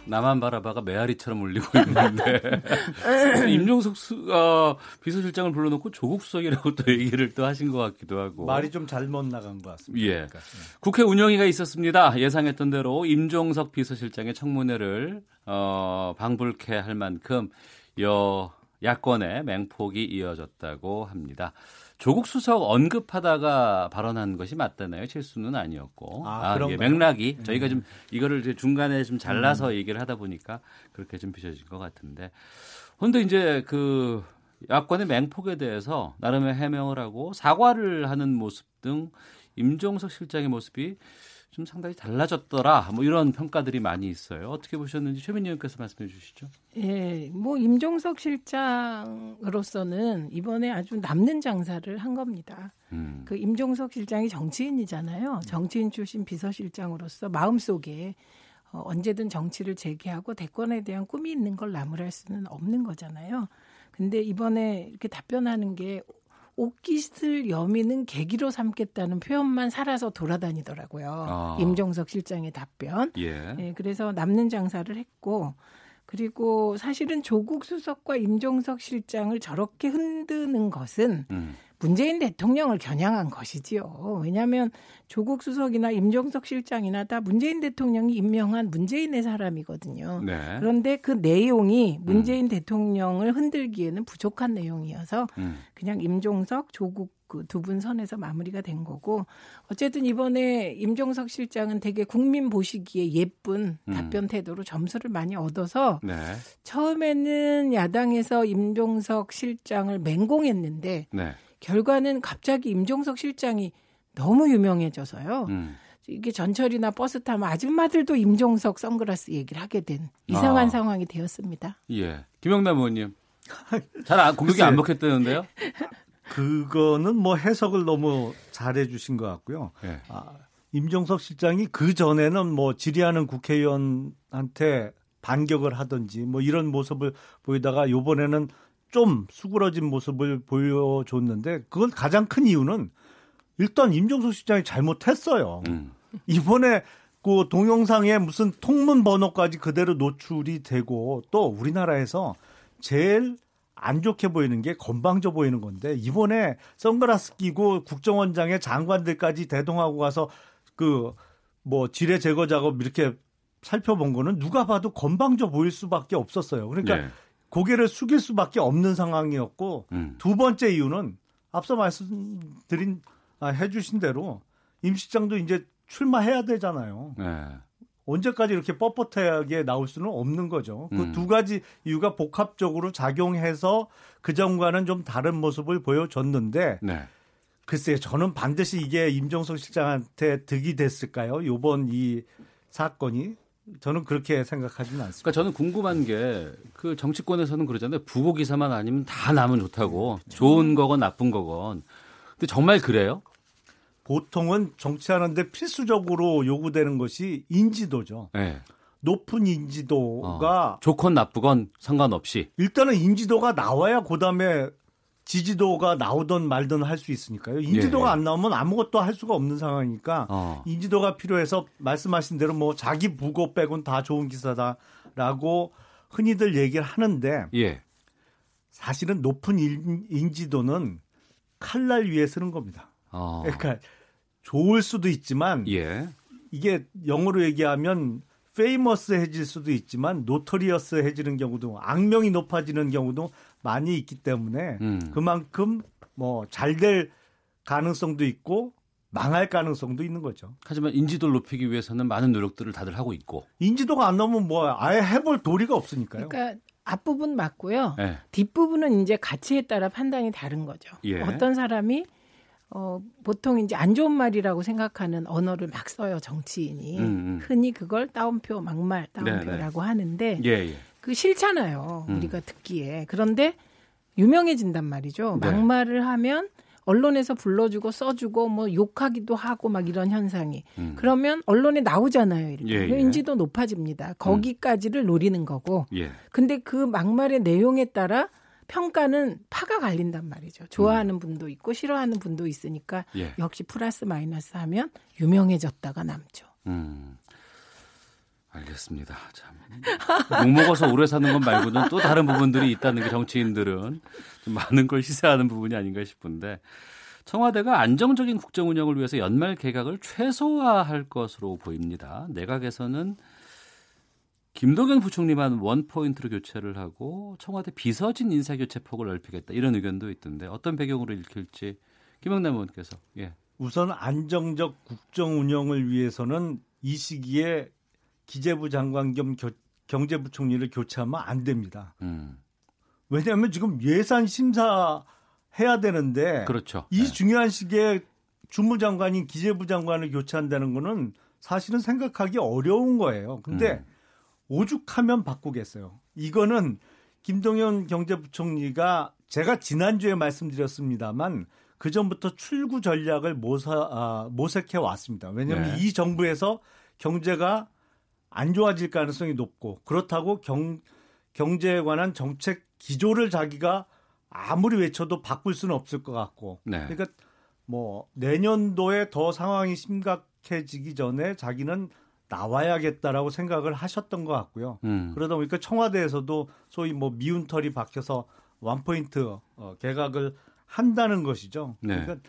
나만 바라봐가 메아리처럼 울리고 있는데 *laughs* 임종석 수, 어, 비서실장을 불러놓고 조국 수석이라고 또 얘기를 또 하신 것 같기도 하고 말이 좀 잘못 나간 것 같습니다. 예. 그러니까. 국회 운영위가 있었습니다. 예상했던 대로 임종석 비서실장의 청문회를 어, 방불케 할 만큼 여 야권의 맹폭이 이어졌다고 합니다. 조국 수석 언급하다가 발언한 것이 맞다나요? 실수는 아니었고. 아, 아 예, 맥락이 음. 저희가 좀 이거를 중간에 좀 잘라서 음. 얘기를 하다 보니까 그렇게 좀 비춰진 것 같은데. 근데 이제 그 야권의 맹폭에 대해서 나름의 해명을 하고 사과를 하는 모습 등 임종석 실장의 모습이 좀 상당히 달라졌더라. 뭐 이런 평가들이 많이 있어요. 어떻게 보셨는지 최민희 의원께서 말씀해 주시죠. 예, 뭐 임종석 실장으로서는 이번에 아주 남는 장사를 한 겁니다. 음. 그 임종석 실장이 정치인이잖아요. 정치인 출신 비서실장으로서 마음속에 어, 언제든 정치를 재개하고 대권에 대한 꿈이 있는 걸 나무랄 수는 없는 거잖아요. 근데 이번에 이렇게 답변하는 게 옷깃을 여미는 계기로 삼겠다는 표현만 살아서 돌아다니더라고요. 아. 임종석 실장의 답변. 예. 예. 그래서 남는 장사를 했고 그리고 사실은 조국 수석과 임종석 실장을 저렇게 흔드는 것은 음. 문재인 대통령을 겨냥한 것이지요. 왜냐하면 조국 수석이나 임종석 실장이나 다 문재인 대통령이 임명한 문재인의 사람이거든요. 네. 그런데 그 내용이 문재인 음. 대통령을 흔들기에는 부족한 내용이어서 음. 그냥 임종석, 조국 그 두 분 선에서 마무리가 된 거고 어쨌든 이번에 임종석 실장은 되게 국민 보시기에 예쁜 음. 답변 태도로 점수를 많이 얻어서 네. 처음에는 야당에서 임종석 실장을 맹공했는데 네. 결과는 갑자기 임종석 실장이 너무 유명해져서요. 음. 이게 전철이나 버스 타면 아줌마들도 임종석 선글라스 얘기를 하게 된 이상한 아. 상황이 되었습니다. 예. 김영남 의원님. *laughs* 잘 공격이 안 먹혔다는데요? 그거는 뭐 해석을 너무 잘해 주신 것 같고요. 예. 아, 임종석 실장이 그 전에는 뭐 질의하는 국회의원한테 반격을 하든지 뭐 이런 모습을 보이다가 요번에는 좀 수그러진 모습을 보여줬는데 그건 가장 큰 이유는 일단 임종석 실장이 잘못했어요. 음. 이번에 그 동영상에 무슨 통문 번호까지 그대로 노출이 되고 또 우리나라에서 제일 안 좋게 보이는 게 건방져 보이는 건데 이번에 선글라스 끼고 국정원장의 장관들까지 대동하고 가서 그 뭐 지뢰 제거 작업 이렇게 살펴본 거는 누가 봐도 건방져 보일 수밖에 없었어요. 그러니까 네. 고개를 숙일 수밖에 없는 상황이었고 음. 두 번째 이유는 앞서 말씀드린 아, 해주신 대로 임 시장도 이제 출마해야 되잖아요. 네. 언제까지 이렇게 뻣뻣하게 나올 수는 없는 거죠. 그두 음. 가지 이유가 복합적으로 작용해서 그 전과는 좀 다른 모습을 보여줬는데 네. 글쎄요, 저는 반드시 이게 임종석 실장한테 득이 됐을까요? 요번 이 사건이 저는 그렇게 생각하지는 않습니다. 그러니까 저는 궁금한 게 그 정치권에서는 그러잖아요. 부고 기사만 아니면 다 나면 좋다고. 좋은 거건 나쁜 거건. 근데 정말 그래요? 보통은 정치하는데 필수적으로 요구되는 것이 인지도죠. 네. 높은 인지도가 어, 좋건 나쁘건 상관없이 일단은 인지도가 나와야 그다음에 지지도가 나오던 말든 할 수 있으니까요. 인지도가 예. 안 나오면 아무것도 할 수가 없는 상황이니까 어. 인지도가 필요해서 말씀하신 대로 뭐 자기 부고 빼곤 다 좋은 기사다라고 흔히들 얘기를 하는데 예. 사실은 높은 인지도는 칼날 위에 쓰는 겁니다. 어. 그러니까 좋을 수도 있지만 예. 이게 영어로 얘기하면 페이머스해질 수도 있지만 노토리어스해지는 경우도 악명이 높아지는 경우도 많이 있기 때문에 음. 그만큼 뭐 잘 될 가능성도 있고 망할 가능성도 있는 거죠. 하지만 인지도를 높이기 위해서는 많은 노력들을 다들 하고 있고 인지도가 안 나오면 뭐 아예 해볼 도리가 없으니까요. 그러니까 앞부분 맞고요. 네. 뒷부분은 이제 가치에 따라 판단이 다른 거죠. 예. 어떤 사람이 어, 보통 이제 안 좋은 말이라고 생각하는 언어를 막 써요 정치인이 음, 음. 흔히 그걸 따옴표 막말 따옴표라고 네, 네. 하는데 예, 예. 그 싫잖아요 음. 우리가 듣기에 그런데 유명해진단 말이죠 네. 막말을 하면 언론에서 불러주고 써주고 뭐 욕하기도 하고 막 이런 현상이 음. 그러면 언론에 나오잖아요 이렇게 예, 예. 인지도 높아집니다 거기까지를 노리는 거고 예. 근데 그 막말의 내용에 따라 평가는 파가 갈린단 말이죠. 좋아하는 음. 분도 있고 싫어하는 분도 있으니까 예. 역시 플러스 마이너스 하면 유명해졌다가 남죠. 음. 알겠습니다. 참. 욕 먹어서 오래 사는 것 말고는 또 다른 부분들이 있다는 게 정치인들은 좀 많은 걸 시사하는 부분이 아닌가 싶은데 청와대가 안정적인 국정 운영을 위해서 연말 개각을 최소화할 것으로 보입니다. 내각에서는 김동연 부총리만 원 포인트로 교체를 하고 청와대 비서진 인사 교체 폭을 넓히겠다 이런 의견도 있던데 어떤 배경으로 읽힐지 김영남 의원께서 예. 우선 안정적 국정 운영을 위해서는 이 시기에 기재부 장관 겸 겨, 경제부총리를 교체하면 안 됩니다. 음. 왜냐하면 지금 예산 심사 해야 되는데 그렇죠. 이 네. 중요한 시기에 주무장관이 기재부 장관을 교체한다는 거는 사실은 생각하기 어려운 거예요. 근데 음. 오죽하면 바꾸겠어요. 이거는 김동연 경제부총리가 제가 지난주에 말씀드렸습니다만 그 전부터 출구 전략을 모사, 아, 모색해 왔습니다. 왜냐하면 네. 이 정부에서 경제가 안 좋아질 가능성이 높고 그렇다고 경, 경제에 관한 정책 기조를 자기가 아무리 외쳐도 바꿀 수는 없을 것 같고 네. 그러니까 뭐 내년도에 더 상황이 심각해지기 전에 자기는 나와야겠다라고 생각을 하셨던 것 같고요. 음. 그러다 보니까 청와대에서도 소위 뭐 미운 털이 박혀서 원포인트 어, 개각을 한다는 것이죠. 네. 그러니까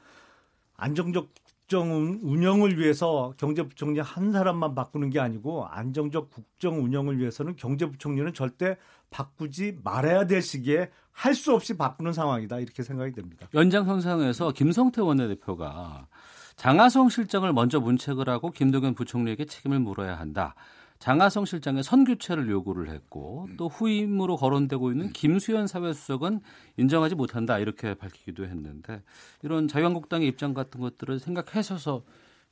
안정적 국정 운영을 위해서 경제부총리 한 사람만 바꾸는 게 아니고 안정적 국정 운영을 위해서는 경제부총리는 절대 바꾸지 말아야 될 시기에 할 수 없이 바꾸는 상황이다 이렇게 생각이 됩니다. 연장선상에서 김성태 원내대표가 장하성 실장을 먼저 문책을 하고 김동연 부총리에게 책임을 물어야 한다. 장하성 실장의 선교체를 요구를 했고 또 후임으로 거론되고 있는 김수현 사회수석은 인정하지 못한다 이렇게 밝히기도 했는데 이런 자유한국당의 입장 같은 것들을 생각하셔서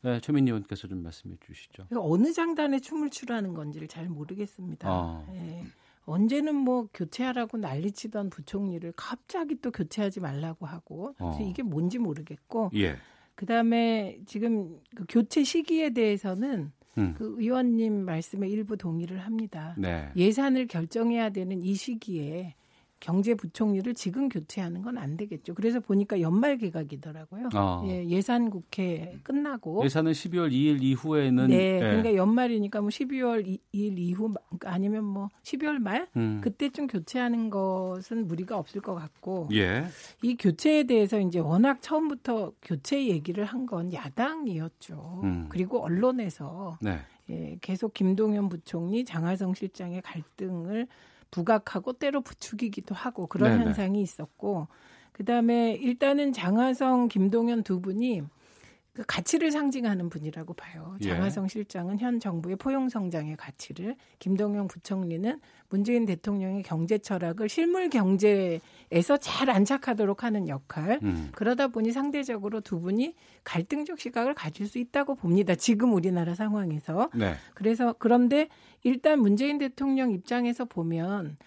네, 최민희 의원께서 좀 말씀해 주시죠. 어느 장단에 춤을 추라는 건지를 잘 모르겠습니다. 어. 예. 언제는 뭐 교체하라고 난리치던 부총리를 갑자기 또 교체하지 말라고 하고 그래서 어. 이게 뭔지 모르겠고 예. 그다음에 지금 그 교체 시기에 대해서는 음. 그 의원님 말씀에 일부 동의를 합니다. 네. 예산을 결정해야 되는 이 시기에 경제부총리를 지금 교체하는 건 안 되겠죠. 그래서 보니까 연말 개각이더라고요. 어. 예, 예산 국회 끝나고 예산은 12월 2일 이후에는 네, 예. 그러니까 연말이니까 뭐 12월 2일 이후 아니면 뭐 12월 말 음. 그때쯤 교체하는 것은 무리가 없을 것 같고 예. 이 교체에 대해서 이제 워낙 처음부터 교체 얘기를 한 건 야당이었죠. 음. 그리고 언론에서 네. 예, 계속 김동연 부총리, 장하성 실장의 갈등을 부각하고 때로 부추기기도 하고 그런 네네. 현상이 있었고 그다음에 일단은 장하성, 김동연 두 분이 그 가치를 상징하는 분이라고 봐요. 예. 장하성 실장은 현 정부의 포용 성장의 가치를, 김동연 부총리는 문재인 대통령의 경제 철학을 실물 경제에서 잘 안착하도록 하는 역할. 음. 그러다 보니 상대적으로 두 분이 갈등적 시각을 가질 수 있다고 봅니다. 지금 우리나라 상황에서. 네. 그래서 그런데 일단 문재인 대통령 입장에서 보면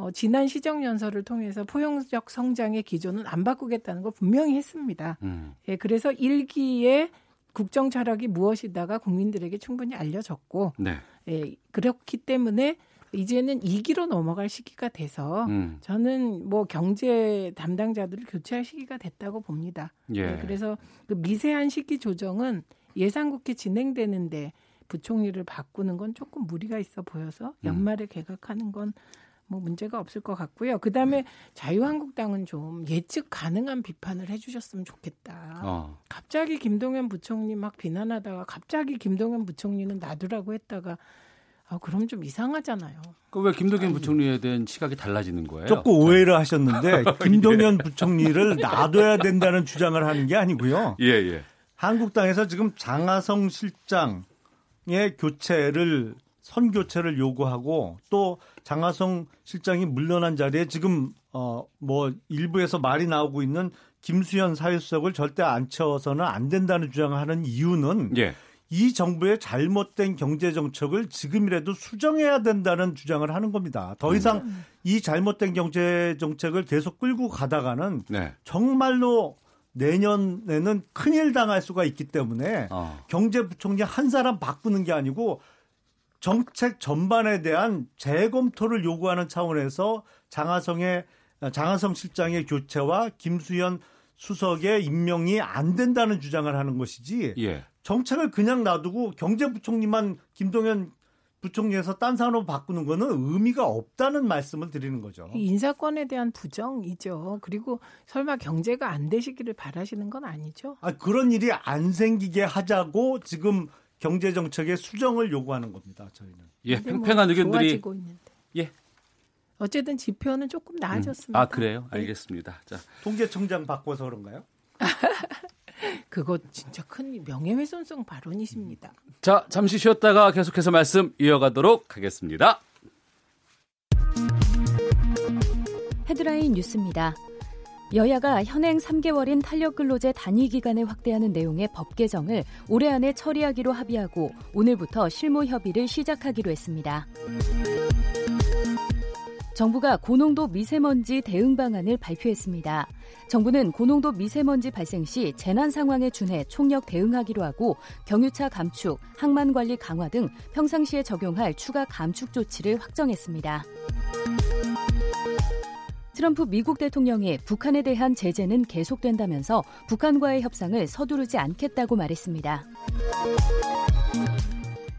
어, 지난 시정연설을 통해서 포용적 성장의 기조는 안 바꾸겠다는 걸 분명히 했습니다. 음. 예, 그래서 일기에 국정 철학이 무엇이다가 국민들에게 충분히 알려졌고, 네. 예, 그렇기 때문에 이제는 2기로 넘어갈 시기가 돼서 음. 저는 뭐 경제 담당자들을 교체할 시기가 됐다고 봅니다. 예. 그래서 그 미세한 시기 조정은 예산국회 진행되는데 부총리를 바꾸는 건 조금 무리가 있어 보여서 음. 연말에 개각하는 건 뭐 문제가 없을 것 같고요. 그 다음에 자유한국당은 좀 예측 가능한 비판을 해주셨으면 좋겠다. 어. 갑자기 김동연 부총리 막 비난하다가 갑자기 김동연 부총리는 놔두라고 했다가 아 그럼 좀 이상하잖아요. 그왜 김동연 부총리에 대한 시각이 달라지는 거예요? 조금 오해를 하셨는데 *laughs* 김동연 부총리를 놔둬야 된다는 주장을 하는 게 아니고요. 예, 예. 한국당에서 지금 장하성 실장의 교체를 선교체를 요구하고 또 장하성 실장이 물러난 자리에 지금 어 뭐 일부에서 말이 나오고 있는 김수현 사회수석을 절대 앉혀서는 안 된다는 주장을 하는 이유는 예. 이 정부의 잘못된 경제 정책을 지금이라도 수정해야 된다는 주장을 하는 겁니다. 더 이상 이 잘못된 경제 정책을 계속 끌고 가다가는 네. 정말로 내년에는 큰일 당할 수가 있기 때문에 어. 경제부총리 한 사람 바꾸는 게 아니고 정책 전반에 대한 재검토를 요구하는 차원에서 장하성의 장하성 실장의 교체와 김수현 수석의 임명이 안 된다는 주장을 하는 것이지 예. 정책을 그냥 놔두고 경제부총리만 김동연 부총리에서 딴 사람으로 바꾸는 거는 의미가 없다는 말씀을 드리는 거죠. 이 인사권에 대한 부정이죠. 그리고 설마 경제가 안 되시기를 바라시는 건 아니죠. 아, 그런 일이 안 생기게 하자고 지금 경제 정책의 수정을 요구하는 겁니다. 저희는. 예, 뭐 팽팽한 의견들이 좋아지고 있는데. 예. 어쨌든 지표는 조금 나아졌습니다. 아 그래요? 알겠습니다. 자, 통계청장 바꿔서 그런가요? *laughs* 그거 진짜 큰 명예훼손성 발언이십니다. 자 잠시 쉬었다가 계속해서 말씀 이어가도록 하겠습니다. 헤드라인 뉴스입니다. 여야가 현행 3개월인 탄력근로제 단위 기간을 확대하는 내용의 법 개정을 올해 안에 처리하기로 합의하고 오늘부터 실무 협의를 시작하기로 했습니다. 정부가 고농도 미세먼지 대응 방안을 발표했습니다. 정부는 고농도 미세먼지 발생 시 재난 상황에 준해 총력 대응하기로 하고 경유차 감축, 항만 관리 강화 등 평상시에 적용할 추가 감축 조치를 확정했습니다. 트럼프 미국 대통령이 북한에 대한 제재는 계속된다면서 북한과의 협상을 서두르지 않겠다고 말했습니다.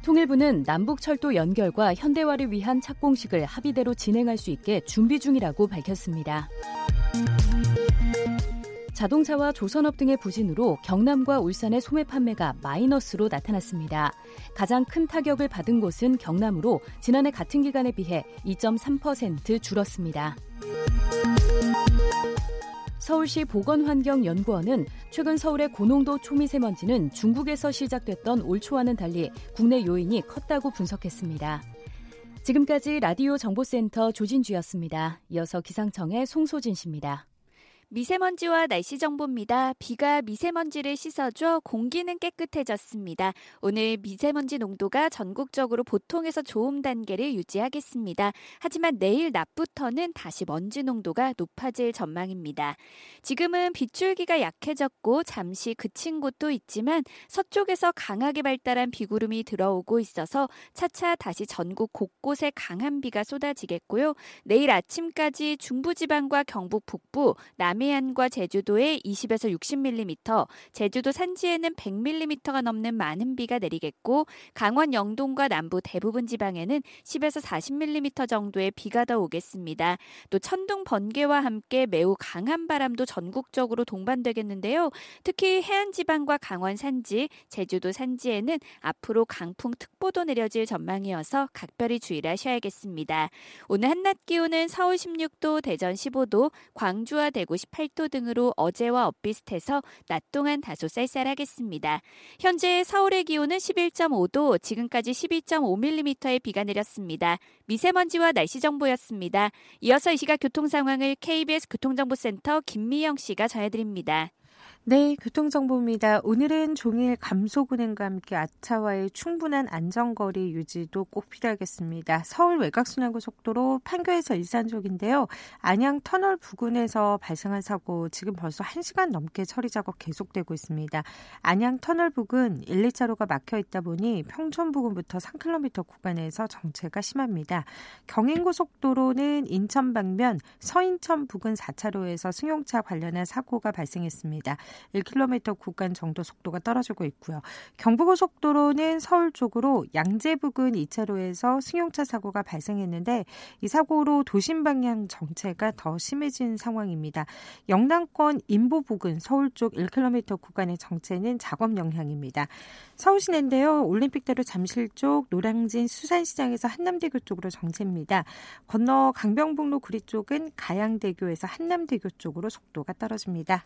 통일부는 남북철도 연결과 현대화를 위한 착공식을 합의대로 진행할 수 있게 준비 중이라고 밝혔습니다. 자동차와 조선업 등의 부진으로 경남과 울산의 소매 판매가 마이너스로 나타났습니다. 가장 큰 타격을 받은 곳은 경남으로 지난해 같은 기간에 비해 2.3% 줄었습니다. 서울시 보건환경연구원은 최근 서울의 고농도 초미세먼지는 중국에서 시작됐던 올 초와는 달리 국내 요인이 컸다고 분석했습니다. 지금까지 라디오 정보센터 조진주였습니다. 이어서 기상청의 송소진 씨입니다. 미세먼지와 날씨 정보입니다. 비가 미세먼지를 씻어줘 공기는 깨끗해졌습니다. 오늘 미세먼지 농도가 전국적으로 보통에서 좋음 단계를 유지하겠습니다. 하지만 내일 낮부터는 다시 먼지 농도가 높아질 전망입니다. 지금은 빗줄기가 약해졌고 잠시 그친 곳도 있지만 서쪽에서 강하게 발달한 비구름이 들어오고 있어서 차차 다시 전국 곳곳에 강한 비가 쏟아지겠고요. 내일 아침까지 중부지방과 경북 북부, 남 남해안과 제주도에 20에서 60mm, 제주도 산지에는 100mm가 넘는 많은 비가 내리겠고 강원 영동과 남부 대부분 지방에는 10에서 40mm 정도의 비가 더 오겠습니다. 또 천둥 번개와 함께 매우 강한 바람도 전국적으로 동반되겠는데요. 특히 해안 지방과 강원 산지, 제주도 산지에는 앞으로 강풍 특보도 내려질 전망이어서 각별히 주의를 하셔야겠습니다. 오늘 한낮 기온은 서울 16도, 대전 15도, 광주와 대구 18도 등으로 어제와 엇비슷해서 낮 동안 다소 쌀쌀하겠습니다. 현재 서울의 기온은 11.5도, 지금까지 12.5mm의 비가 내렸습니다. 미세먼지와 날씨 정보였습니다. 이어서 이 시각 교통 상황을 KBS 교통정보센터 김미영 씨가 전해드립니다. 네, 교통정보입니다. 오늘은 종일 감소운행과 함께 아차와의 충분한 안전거리 유지도 꼭 필요하겠습니다. 서울 외곽순환고속도로 판교에서 일산 쪽인데요. 안양 터널 부근에서 발생한 사고 지금 벌써 1시간 넘게 처리 작업 계속되고 있습니다. 안양 터널 부근 1, 2차로가 막혀 있다 보니 평촌 부근부터 3km 구간에서 정체가 심합니다. 경인고속도로는 인천 방면 서인천 부근 4차로에서 승용차 관련한 사고가 발생했습니다. 1km 구간 정도 속도가 떨어지고 있고요. 경부고속도로는 서울 쪽으로 양재 부근 2차로에서 승용차 사고가 발생했는데 이 사고로 도심 방향 정체가 더 심해진 상황입니다. 영남권 인보 부근 서울 쪽 1km 구간의 정체는 작업 영향입니다. 서울시내인데요. 올림픽대로 잠실 쪽 노량진 수산시장에서 한남대교 쪽으로 정체입니다. 건너 강병북로 구리 쪽은 가양대교에서 한남대교 쪽으로 속도가 떨어집니다.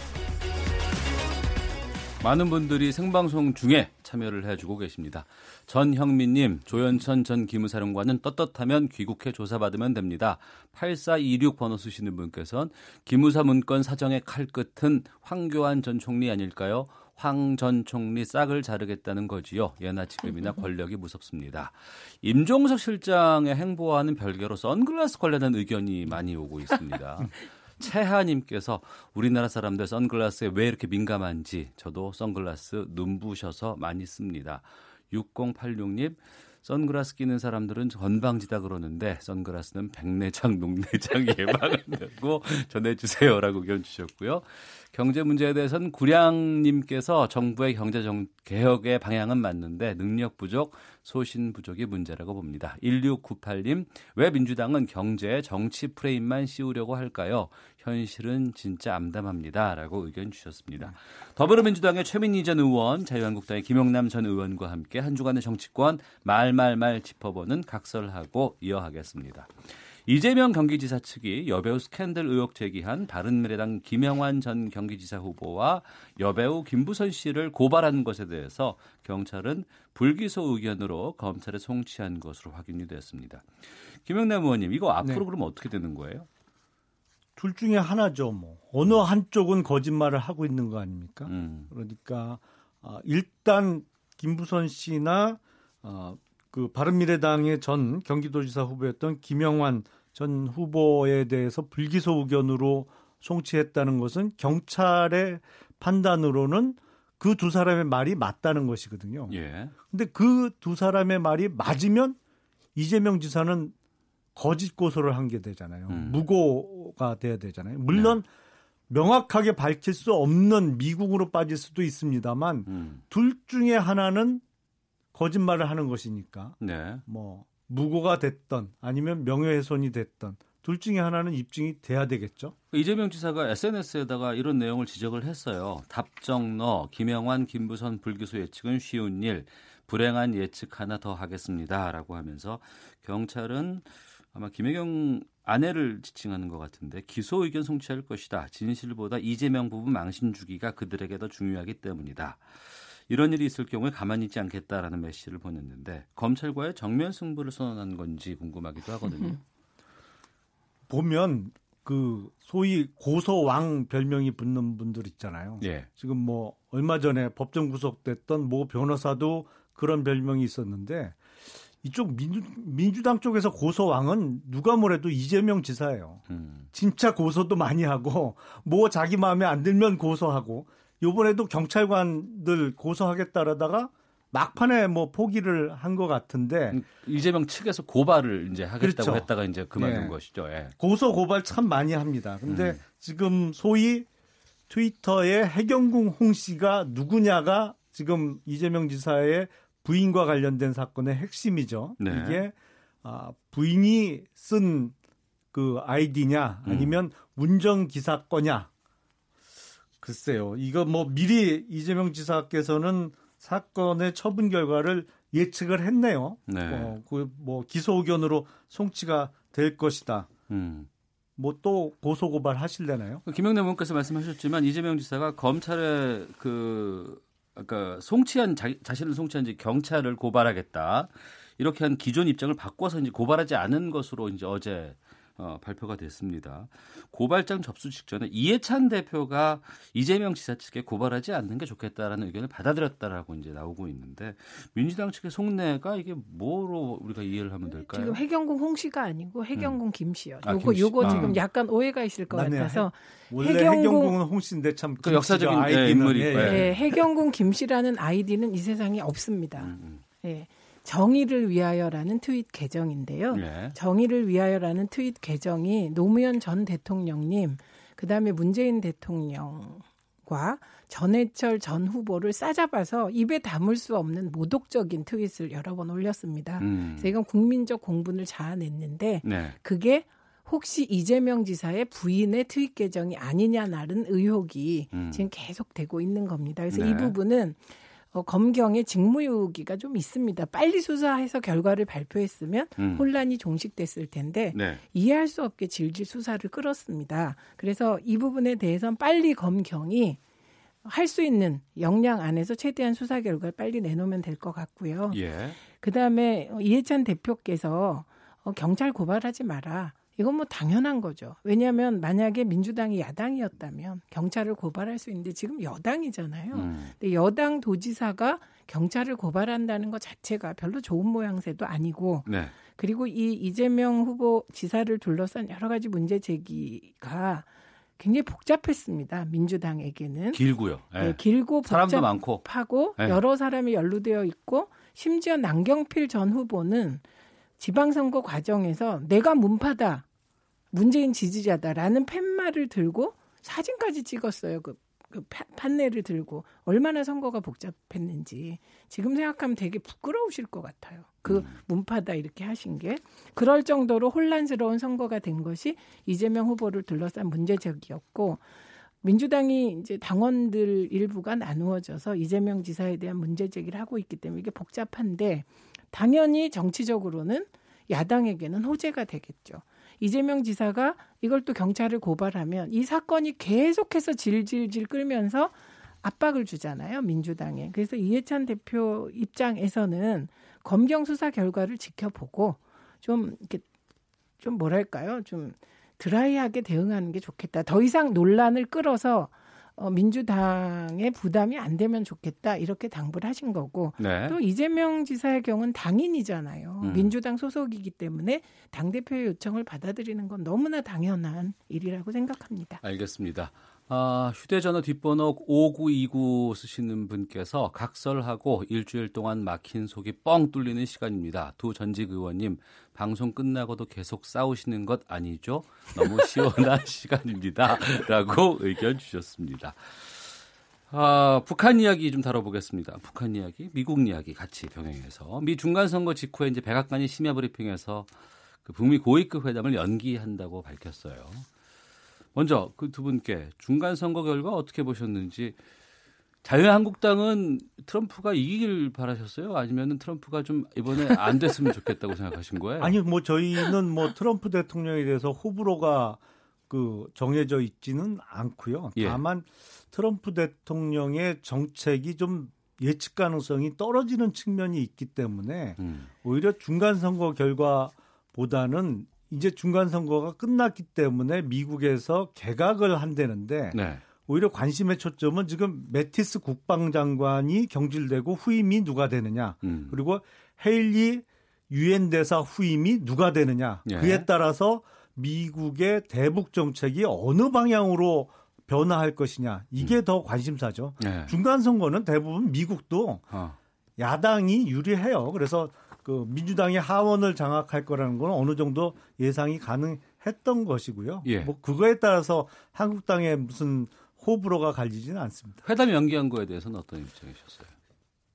많은 분들이 생방송 중에 참여를 해주고 계십니다. 전형민님, 조현천 전 기무사령관은 떳떳하면 귀국해 조사받으면 됩니다. 8426 번호 쓰시는 분께서는 기무사 문건 사정의 칼끝은 황교안 전 총리 아닐까요? 황 전 총리 싹을 자르겠다는 거지요. 예나 지금이나 *laughs* 권력이 무섭습니다. 임종석 실장의 행보와는 별개로 선글라스 관련한 의견이 많이 오고 있습니다. *laughs* 채하님께서 우리나라 사람들 선글라스에 왜 이렇게 민감한지 저도 선글라스 눈부셔서 많이 씁니다. 6086님 선글라스 끼는 사람들은 건방지다 그러는데 선글라스는 백내장, 녹내장 예방한다고 *laughs* 전해주세요라고 의견 주셨고요. 경제 문제에 대해서는 구량님께서 정부의 경제 개혁의 방향은 맞는데 능력 부족, 소신 부족이 문제라고 봅니다. 1698님, 왜 민주당은 경제, 정치 프레임만 씌우려고 할까요? 현실은 진짜 암담합니다. 라고 의견 주셨습니다. 더불어민주당의 최민희 전 의원, 자유한국당의 김용남 전 의원과 함께 한 주간의 정치권 말말말 짚어보는 각설하고 이어하겠습니다. 이재명 경기지사 측이 여배우 스캔들 의혹 제기한 바른미래당 김영환 전 경기지사 후보와 여배우 김부선 씨를 고발한 것에 대해서 경찰은 불기소 의견으로 검찰에 송치한 것으로 확인이 됐습니다. 김영남 의원님, 이거 앞으로 네. 그러면 어떻게 되는 거예요? 둘 중에 하나죠. 뭐 어느 한쪽은 거짓말을 하고 있는 거 아닙니까? 음. 그러니까 어, 일단 김부선 씨나 어, 그 바른미래당의 전 경기도지사 후보였던 김영환 전 후보에 대해서 불기소 의견으로 송치했다는 것은 경찰의 판단으로는 그 두 사람의 말이 맞다는 것이거든요. 예. 근데 그 두 사람의 말이 맞으면 이재명 지사는 거짓 고소를 한 게 되잖아요. 음. 무고가 돼야 되잖아요. 물론 네. 명확하게 밝힐 수 없는 미국으로 빠질 수도 있습니다만 음. 둘 중에 하나는 거짓말을 하는 것이니까 네. 뭐 무고가 됐던 아니면 명예훼손이 됐던 둘 중에 하나는 입증이 돼야 되겠죠. 이재명 지사가 SNS에다가 이런 내용을 지적을 했어요. 답정너 김영환 김부선 불기소 예측은 쉬운 일 불행한 예측 하나 더 하겠습니다라고 하면서 경찰은 아마 김혜경 아내를 지칭하는 것 같은데 기소 의견 송치할 것이다. 진실보다 이재명 부부 망신 주기가 그들에게 더 중요하기 때문이다. 이런 일이 있을 경우에 가만히 있지 않겠다라는 메시지를 보냈는데 검찰과의 정면 승부를 선언한 건지 궁금하기도 하거든요. *laughs* 보면 그 소위 고소왕 별명이 붙는 분들 있잖아요. 예. 지금 뭐 얼마 전에 법정 구속됐던 모 변호사도 그런 별명이 있었는데 이쪽 민주, 민주 당 쪽에서 고소왕은 누가 뭐래도 이재명 지사예요. 음. 진짜 고소도 많이 하고 뭐 자기 마음에 안 들면 고소하고 요번에도 경찰관들 고소하겠다라다가 막판에 뭐 포기를 한 것 같은데 음, 이재명 측에서 고발을 이제 하겠다고 그렇죠. 했다가 이제 그만둔 네. 것이죠. 예. 고소 고발 참 많이 합니다. 근데 음. 지금 소위 트위터에 해경궁 홍 씨가 누구냐가 지금 이재명 지사의 부인과 관련된 사건의 핵심이죠. 네. 이게 아, 부인이 쓴 그 아이디냐 아니면 음. 운전기사 거냐 글쎄요. 이거 뭐 미리 이재명 지사께서는 사건의 처분 결과를 예측을 했네요. 네. 어, 그뭐 기소 의견으로 송치가 될 것이다. 음. 뭐또 고소 고발 하실래나요? 김영래 의원께서 말씀하셨지만 이재명 지사가 검찰에 그 그러니까 송치한 자, 자신을 송치한 지 경찰을 고발하겠다. 이렇게 한 기존 입장을 바꿔서 이제 고발하지 않은 것으로 이제 어제 어, 발표가 됐습니다. 고발장 접수 직전에 이해찬 대표가 이재명 지사 측에 고발하지 않는 게 좋겠다라는 의견을 받아들였다라고 이제 나오고 있는데 민주당 측의 속내가 이게 뭐로 우리가 이해를 하면 될까요? 지금 해경궁 홍 씨가 아니고 해경궁 음. 김 씨요. 아, 요거 요거 아. 지금 약간 오해가 있을 것 같아서 원래 해경궁, 은 홍 씨인데 참 그 역사적인 네, 아이디는, 인물이 예, 예. 네, 해경궁 김 씨라는 아이디는 이 세상에 없습니다. 음, 음. 예. 정의를 위하여라는 트윗 계정인데요. 네. 정의를 위하여라는 트윗 계정이 노무현 전 대통령님, 그 다음에 문재인 대통령과 전해철 전 후보를 싸잡아서 입에 담을 수 없는 모독적인 트윗을 여러 번 올렸습니다. 음. 그래서 이건 국민적 공분을 자아냈는데 네. 그게 혹시 이재명 지사의 부인의 트윗 계정이 아니냐라는 의혹이 음. 지금 계속되고 있는 겁니다. 그래서 네. 이 부분은 어, 검경의 직무유기가 좀 있습니다. 빨리 수사해서 결과를 발표했으면 음. 혼란이 종식됐을 텐데 네. 이해할 수 없게 질질 수사를 끌었습니다. 그래서 이 부분에 대해서는 빨리 검경이 할 수 있는 역량 안에서 최대한 수사 결과를 빨리 내놓으면 될 것 같고요. 예. 그 다음에 이해찬 대표께서 어, 경찰 고발하지 마라. 이건 뭐 당연한 거죠. 왜냐하면 만약에 민주당이 야당이었다면 경찰을 고발할 수 있는데 지금 여당이잖아요. 음. 근데 여당 도지사가 경찰을 고발한다는 것 자체가 별로 좋은 모양새도 아니고 네. 그리고 이 이재명 후보 지사를 둘러싼 여러 가지 문제 제기가 굉장히 복잡했습니다. 민주당에게는 길고요. 네. 네, 길고 복잡하고 네. 여러 사람이 연루되어 있고 심지어 남경필 전 후보는 지방선거 과정에서 내가 문파다, 문재인 지지자다라는 팻말을 들고 사진까지 찍었어요. 그, 그 판넬을 들고 얼마나 선거가 복잡했는지 지금 생각하면 되게 부끄러우실 것 같아요. 그 음. 문파다 이렇게 하신 게 그럴 정도로 혼란스러운 선거가 된 것이 이재명 후보를 둘러싼 문제적이었고 민주당이 이제 당원들 일부가 나누어져서 이재명 지사에 대한 문제 제기를 하고 있기 때문에 이게 복잡한데 당연히 정치적으로는 야당에게는 호재가 되겠죠. 이재명 지사가 이걸 또 경찰을 고발하면 이 사건이 계속해서 질질질 끌면서 압박을 주잖아요. 민주당에. 그래서 이해찬 대표 입장에서는 검경 수사 결과를 지켜보고 좀 이렇게 좀 뭐랄까요? 좀 드라이하게 대응하는 게 좋겠다. 더 이상 논란을 끌어서 어, 민주당의 부담이 안 되면 좋겠다 이렇게 당부를 하신 거고 네. 또 이재명 지사의 경우는 당인이잖아요. 음. 민주당 소속이기 때문에 당 대표의 요청을 받아들이는 건 너무나 당연한 일이라고 생각합니다. 알겠습니다. 아, 휴대전화 뒷번호 5929 쓰시는 분께서 각설하고 일주일 동안 막힌 속이 뻥 뚫리는 시간입니다. 두 전직 의원님 방송 끝나고도 계속 싸우시는 것 아니죠? 너무 시원한 *laughs* 시간입니다. 라고 의견 주셨습니다. 아, 북한 이야기 좀 다뤄보겠습니다. 북한 이야기, 미국 이야기 같이 병행해서 미 중간 선거 직후에 이제 백악관이 심야 브리핑에서 그 북미 고위급 회담을 연기한다고 밝혔어요. 먼저 그 두 분께 중간 선거 결과 어떻게 보셨는지 자유한국당은 트럼프가 이기길 바라셨어요? 아니면 트럼프가 좀 이번에 안 됐으면 좋겠다고 생각하신 거예요? *laughs* 아니 뭐 저희는 뭐 트럼프 대통령에 대해서 호불호가 그 정해져 있지는 않고요. 예. 다만 트럼프 대통령의 정책이 좀 예측 가능성이 떨어지는 측면이 있기 때문에 음. 오히려 중간 선거 결과보다는 이제 중간 선거가 끝났기 때문에 미국에서 개각을 한다는데 네. 오히려 관심의 초점은 지금 메티스 국방장관이 경질되고 후임이 누가 되느냐 음. 그리고 헤일리 유엔 대사 후임이 누가 되느냐 네. 그에 따라서 미국의 대북 정책이 어느 방향으로 변화할 것이냐 이게 음. 더 관심사죠. 네. 중간 선거는 대부분 미국도 어. 야당이 유리해요. 그래서 그 민주당이 하원을 장악할 거라는 건 어느 정도 예상이 가능했던 것이고요. 예. 뭐 그거에 따라서 한국당의 무슨 호불호가 갈리지는 않습니다. 회담 연기한 거에 대해서는 어떤 입장이셨어요?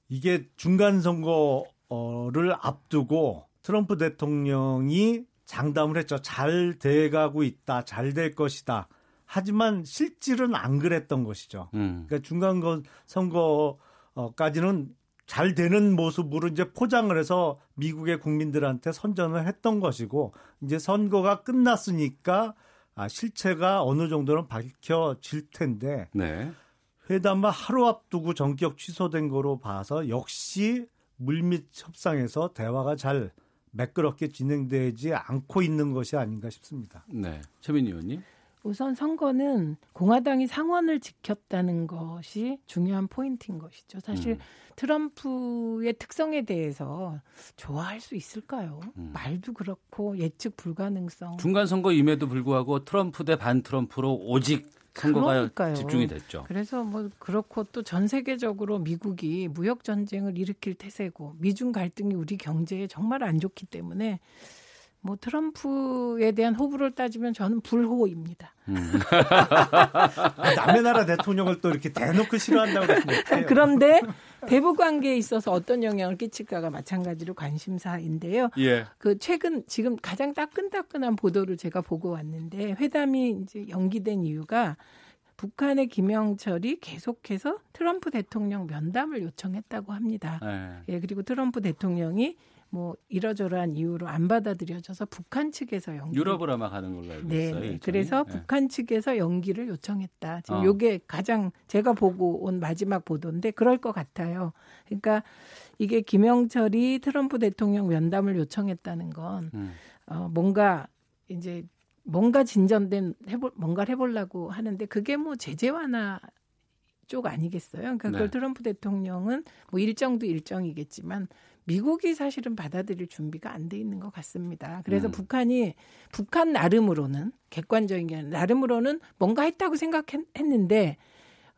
이게 중간 선거를 앞두고 트럼프 대통령이 장담을 했죠. 잘 돼가고 있다. 잘 될 것이다. 하지만 실질은 안 그랬던 것이죠. 음. 그러니까 중간 선거까지는 잘 되는 모습으로 이제 포장을 해서 미국의 국민들한테 선전을 했던 것이고 이제 선거가 끝났으니까 아, 실체가 어느 정도는 밝혀질 텐데 네. 회담을 하루 앞두고 전격 취소된 거로 봐서 역시 물밑 협상에서 대화가 잘 매끄럽게 진행되지 않고 있는 것이 아닌가 싶습니다. 네, 최민희 의원님. 우선 선거는 공화당이 상원을 지켰다는 것이 중요한 포인트인 것이죠. 사실 음. 트럼프의 특성에 대해서 좋아할 수 있을까요? 음. 말도 그렇고 예측 불가능성. 중간 선거임에도 불구하고 트럼프 대 반 트럼프로 오직 선거가 그러니까요. 집중이 됐죠. 그래서 뭐 그렇고 또 전 세계적으로 미국이 무역 전쟁을 일으킬 태세고 미중 갈등이 우리 경제에 정말 안 좋기 때문에 뭐 트럼프에 대한 호불호를 따지면 저는 불호입니다. 음. *laughs* 남의 나라 대통령을 또 이렇게 대놓고 싫어한다고 그러시면 그런데 대북 관계에 있어서 어떤 영향을 끼칠까가 마찬가지로 관심사인데요. 예. 그 최근 지금 가장 따끈따끈한 보도를 제가 보고 왔는데 회담이 이제 연기된 이유가 북한의 김영철이 계속해서 트럼프 대통령 면담을 요청했다고 합니다. 네. 예, 그리고 트럼프 대통령이 뭐 이러저러한 이유로 안 받아들여져서 북한 측에서 연기 유럽으로 아마 가는 걸로 알고 네, 있어요. 네. 그래서 네. 북한 측에서 연기를 요청했다. 지금 어. 요게 가장 제가 보고 온 마지막 보도인데 그럴 것 같아요. 그러니까 이게 김영철이 트럼프 대통령 면담을 요청했다는 건 음. 어, 뭔가 이제 뭔가 진전된 해볼 뭔가를 해보려고 하는데 그게 뭐 제재 완화 쪽 아니겠어요? 그러니까 그걸 네. 트럼프 대통령은 뭐 일정도 일정이겠지만 미국이 사실은 받아들일 준비가 안 돼 있는 것 같습니다. 그래서 음. 북한이 북한 나름으로는 객관적인 게 나름으로는 뭔가 했다고 생각했는데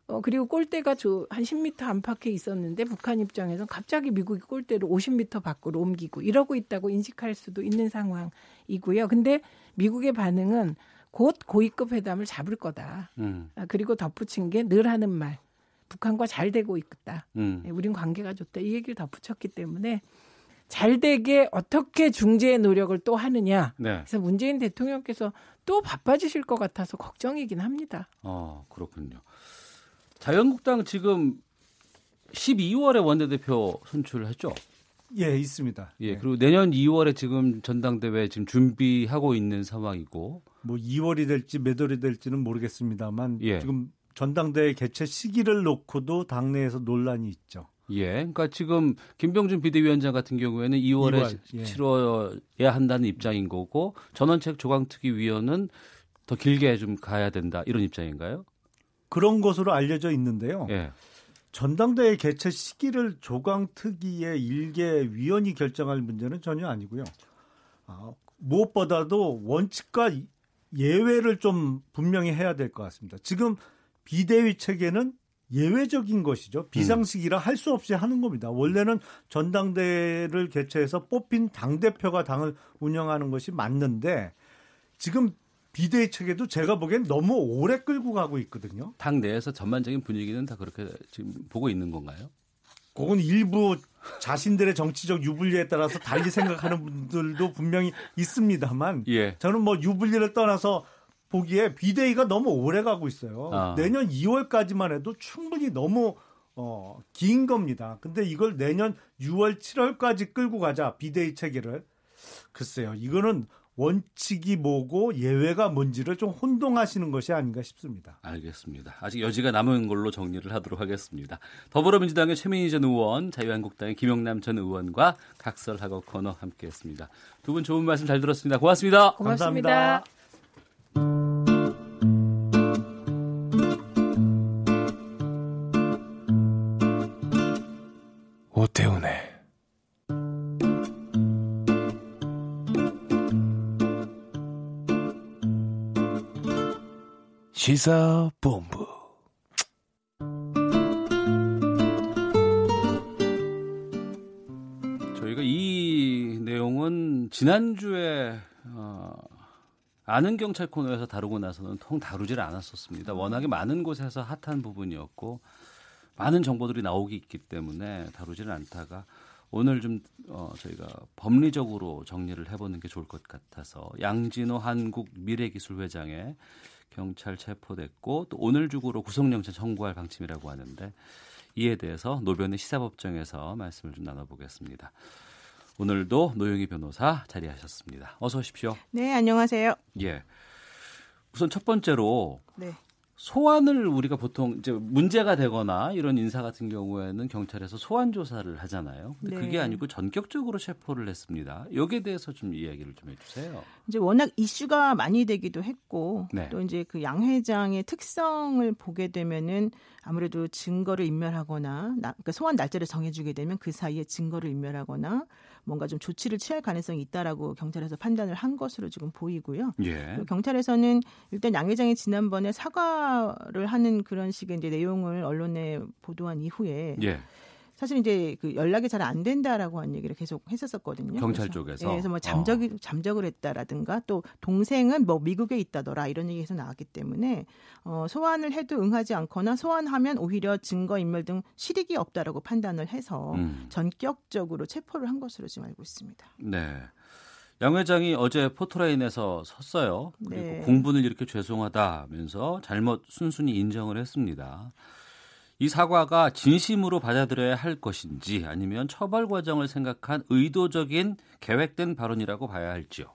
어, 그리고 골대가 저, 한 10m 안팎에 있었는데 북한 입장에서 갑자기 미국이 골대를 50m 밖으로 옮기고 이러고 있다고 인식할 수도 있는 상황이고요. 근데 미국의 반응은 곧 고위급 회담을 잡을 거다. 음. 아, 그리고 덧붙인 게 늘 하는 말. 북한과 잘 되고 있다. 음. 네, 우린 관계가 좋다. 이 얘기를 덧붙였기 때문에 잘 되게 어떻게 중재의 노력을 또 하느냐. 네. 그래서 문재인 대통령께서 또 바빠지실 것 같아서 걱정이긴 합니다. 어, 그렇군요. 자유한국당 지금 12월에 원내대표 선출했죠? 예, 있습니다. 예, 그리고 내년 2월에 지금 전당대회 지금 준비하고 있는 상황이고 뭐 2월이 될지 몇 월이 될지는 모르겠습니다만 예. 지금 전당대회 개최 시기를 놓고도 당내에서 논란이 있죠. 예. 그러니까 지금 김병준 비대위원장 같은 경우에는 2월에 2월, 예. 치러야 한다는 입장인 거고 전원책 조강특위 위원은 더 길게 좀 가야 된다 이런 입장인가요? 그런 것으로 알려져 있는데요. 예. 전당대회 개최 시기를 조강특위의 일개 위원이 결정할 문제는 전혀 아니고요. 아, 무엇보다도 원칙과 예외를 좀 분명히 해야 될 것 같습니다. 지금 비대위 체계는 예외적인 것이죠. 비상식이라 할 수 없이 하는 겁니다. 원래는 전당대회를 개최해서 뽑힌 당대표가 당을 운영하는 것이 맞는데 지금 비대위 체계도 제가 보기엔 너무 오래 끌고 가고 있거든요. 당 내에서 전반적인 분위기는 다 그렇게 지금 보고 있는 건가요? 그건 일부 자신들의 정치적 유불리에 따라서 달리 생각하는 분들도 분명히 있습니다만 예. 저는 뭐 유불리를 떠나서 보기에 비대위가 너무 오래 가고 있어요. 아. 내년 2월까지만 해도 충분히 너무 어, 긴 겁니다. 근데 이걸 내년 6월, 7월까지 끌고 가자 비대위 체계를 글쎄요. 이거는 원칙이 뭐고 예외가 뭔지를 좀 혼동하시는 것이 아닌가 싶습니다. 알겠습니다. 아직 여지가 남은 걸로 정리를 하도록 하겠습니다. 더불어민주당의 최민희 전 의원, 자유한국당의 김영남 전 의원과 각설하고 코너 함께했습니다. 두 분 좋은 말씀 잘 들었습니다. 고맙습니다. 고맙습니다. 감사합니다. 오태훈의 시사본부. 저희가 이 내용은 지난주에 어, 아는 경찰 코너에서 다루고 나서는 통 다루질 않았었습니다. 워낙에 많은 곳에서 핫한 부분이었고 많은 정보들이 나오기 있기 때문에 다루지는 않다가 오늘 좀 어, 저희가 법리적으로 정리를 해보는 게 좋을 것 같아서 양진호 한국 미래기술회장의 경찰 체포됐고 또 오늘 중으로 구속영장 청구할 방침이라고 하는데 이에 대해서 노변의 시사법정에서 말씀을 좀 나눠보겠습니다. 오늘도 노영희 변호사 자리하셨습니다. 어서 오십시오. 네, 안녕하세요. 예. 우선 첫 번째로 네. 소환을 우리가 보통 이제 문제가 되거나 이런 인사 같은 경우에는 경찰에서 소환 조사를 하잖아요. 근데 네. 그게 아니고 전격적으로 체포를 했습니다. 여기에 대해서 좀 이야기를 좀 해주세요. 이제 워낙 이슈가 많이 되기도 했고 네. 또 이제 그 양 회장의 특성을 보게 되면은 아무래도 증거를 인멸하거나 그러니까 소환 날짜를 정해주게 되면 그 사이에 증거를 인멸하거나 뭔가 좀 조치를 취할 가능성이 있다라고 경찰에서 판단을 한 것으로 지금 보이고요. 예. 경찰에서는 일단 양 회장이 지난번에 사과를 하는 그런 식의 이제 내용을 언론에 보도한 이후에 예. 사실 이제 그 연락이 잘 안 된다라고 한 얘기를 계속 했었었거든요. 경찰 그래서, 쪽에서. 네, 그래서 뭐 잠적 어. 잠적을 했다라든가 또 동생은 뭐 미국에 있다더라 이런 얘기에서 나왔기 때문에 어, 소환을 해도 응하지 않거나 소환하면 오히려 증거 인멸 등 실익이 없다라고 판단을 해서 음. 전격적으로 체포를 한 것으로 지금 알고 있습니다. 네. 양 회장이 어제 포토라인에서 섰어요. 그리고 네. 공분을 이렇게 죄송하다면서 잘못 순순히 인정을 했습니다. 이 사과가 진심으로 받아들여야 할 것인지 아니면 처벌 과정을 생각한 의도적인 계획된 발언이라고 봐야 할지요.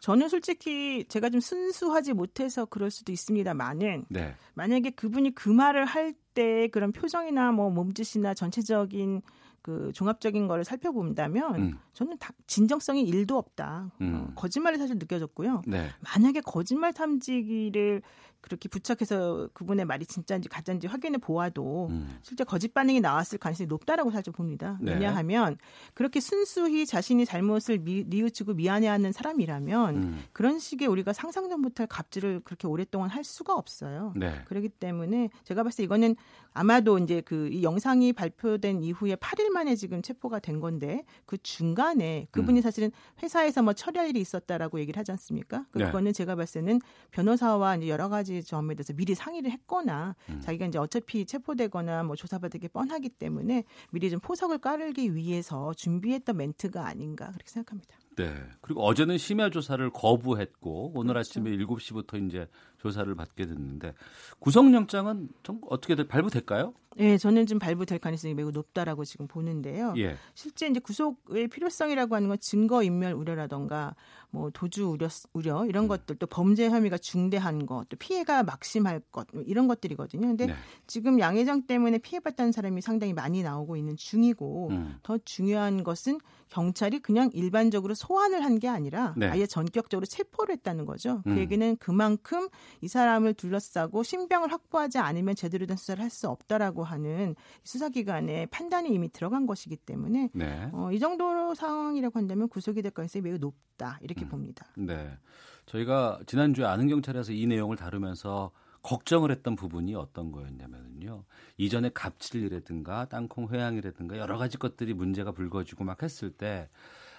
저는 솔직히 제가 좀 순수하지 못해서 그럴 수도 있습니다만은 네. 만약에 그분이 그 말을 할 때 그런 표정이나 뭐 몸짓이나 전체적인 그 종합적인 거를 살펴본다면 음. 저는 다 진정성이 일도 없다. 어, 음. 어, 거짓말이 사실 느껴졌고요. 네. 만약에 거짓말 탐지기를 그렇게 부착해서 그분의 말이 진짜인지 가짜인지 확인해 보아도 음. 실제 거짓 반응이 나왔을 가능성이 높다라고 사실 봅니다. 네. 왜냐하면 그렇게 순수히 자신이 잘못을 미, 뉘우치고 미안해하는 사람이라면 음. 그런 식의 우리가 상상도 못할 갑질을 그렇게 오랫동안 할 수가 없어요. 네. 그렇기 때문에 제가 봤을 때 이거는 아마도 이제 그 이 영상이 발표된 이후에 8일 만에 지금 체포가 된 건데 그 중간에 그분이 음. 사실은 회사에서 뭐 처리할 일이 있었다라고 얘기를 하지 않습니까? 그 네. 그거는 제가 봤을 때는 변호사와 이제 여러 가지 점에 대해서 미리 상의를 했거나 음. 자기가 이제 어차피 체포되거나 뭐 조사받을 게 뻔하기 때문에 미리 좀 포석을 깔기 위해서 준비했던 멘트가 아닌가 그렇게 생각합니다. 네. 그리고 어제는 심야 조사를 거부했고 오늘 그렇죠. 아침에 7시부터 이제 조사를 받게 됐는데 구속영장은 좀 어떻게 발부될까요? 네, 저는 좀 발부될 가능성이 매우 높다라고 지금 보는데요. 예. 실제 이제 구속의 필요성이라고 하는 건 증거 인멸 우려라던가 뭐 도주 우려, 우려 이런 음. 것들 또 범죄 혐의가 중대한 것, 또 피해가 막심할 것뭐 이런 것들이거든요. 근데 네. 지금 양해장 때문에 피해봤다는 사람이 상당히 많이 나오고 있는 중이고 음. 더 중요한 것은 경찰이 그냥 일반적으로 소환을 한 게 아니라 네. 아예 전격적으로 체포를 했다는 거죠. 그 음. 얘기는 그만큼 이 사람을 둘러싸고 신병을 확보하지 않으면 제대로 된 수사를 할 수 없다라고 하는 수사기관의 판단이 이미 들어간 것이기 때문에 네. 어, 이 정도 상황이라고 한다면 구속이 될 가능성이 매우 높다 이렇게 음. 봅니다. 네, 저희가 지난주에 아는 경찰에서 이 내용을 다루면서 걱정을 했던 부분이 어떤 거였냐면요. 이전에 갑질이라든가 땅콩 회항이라든가 여러 가지 것들이 문제가 불거지고 막 했을 때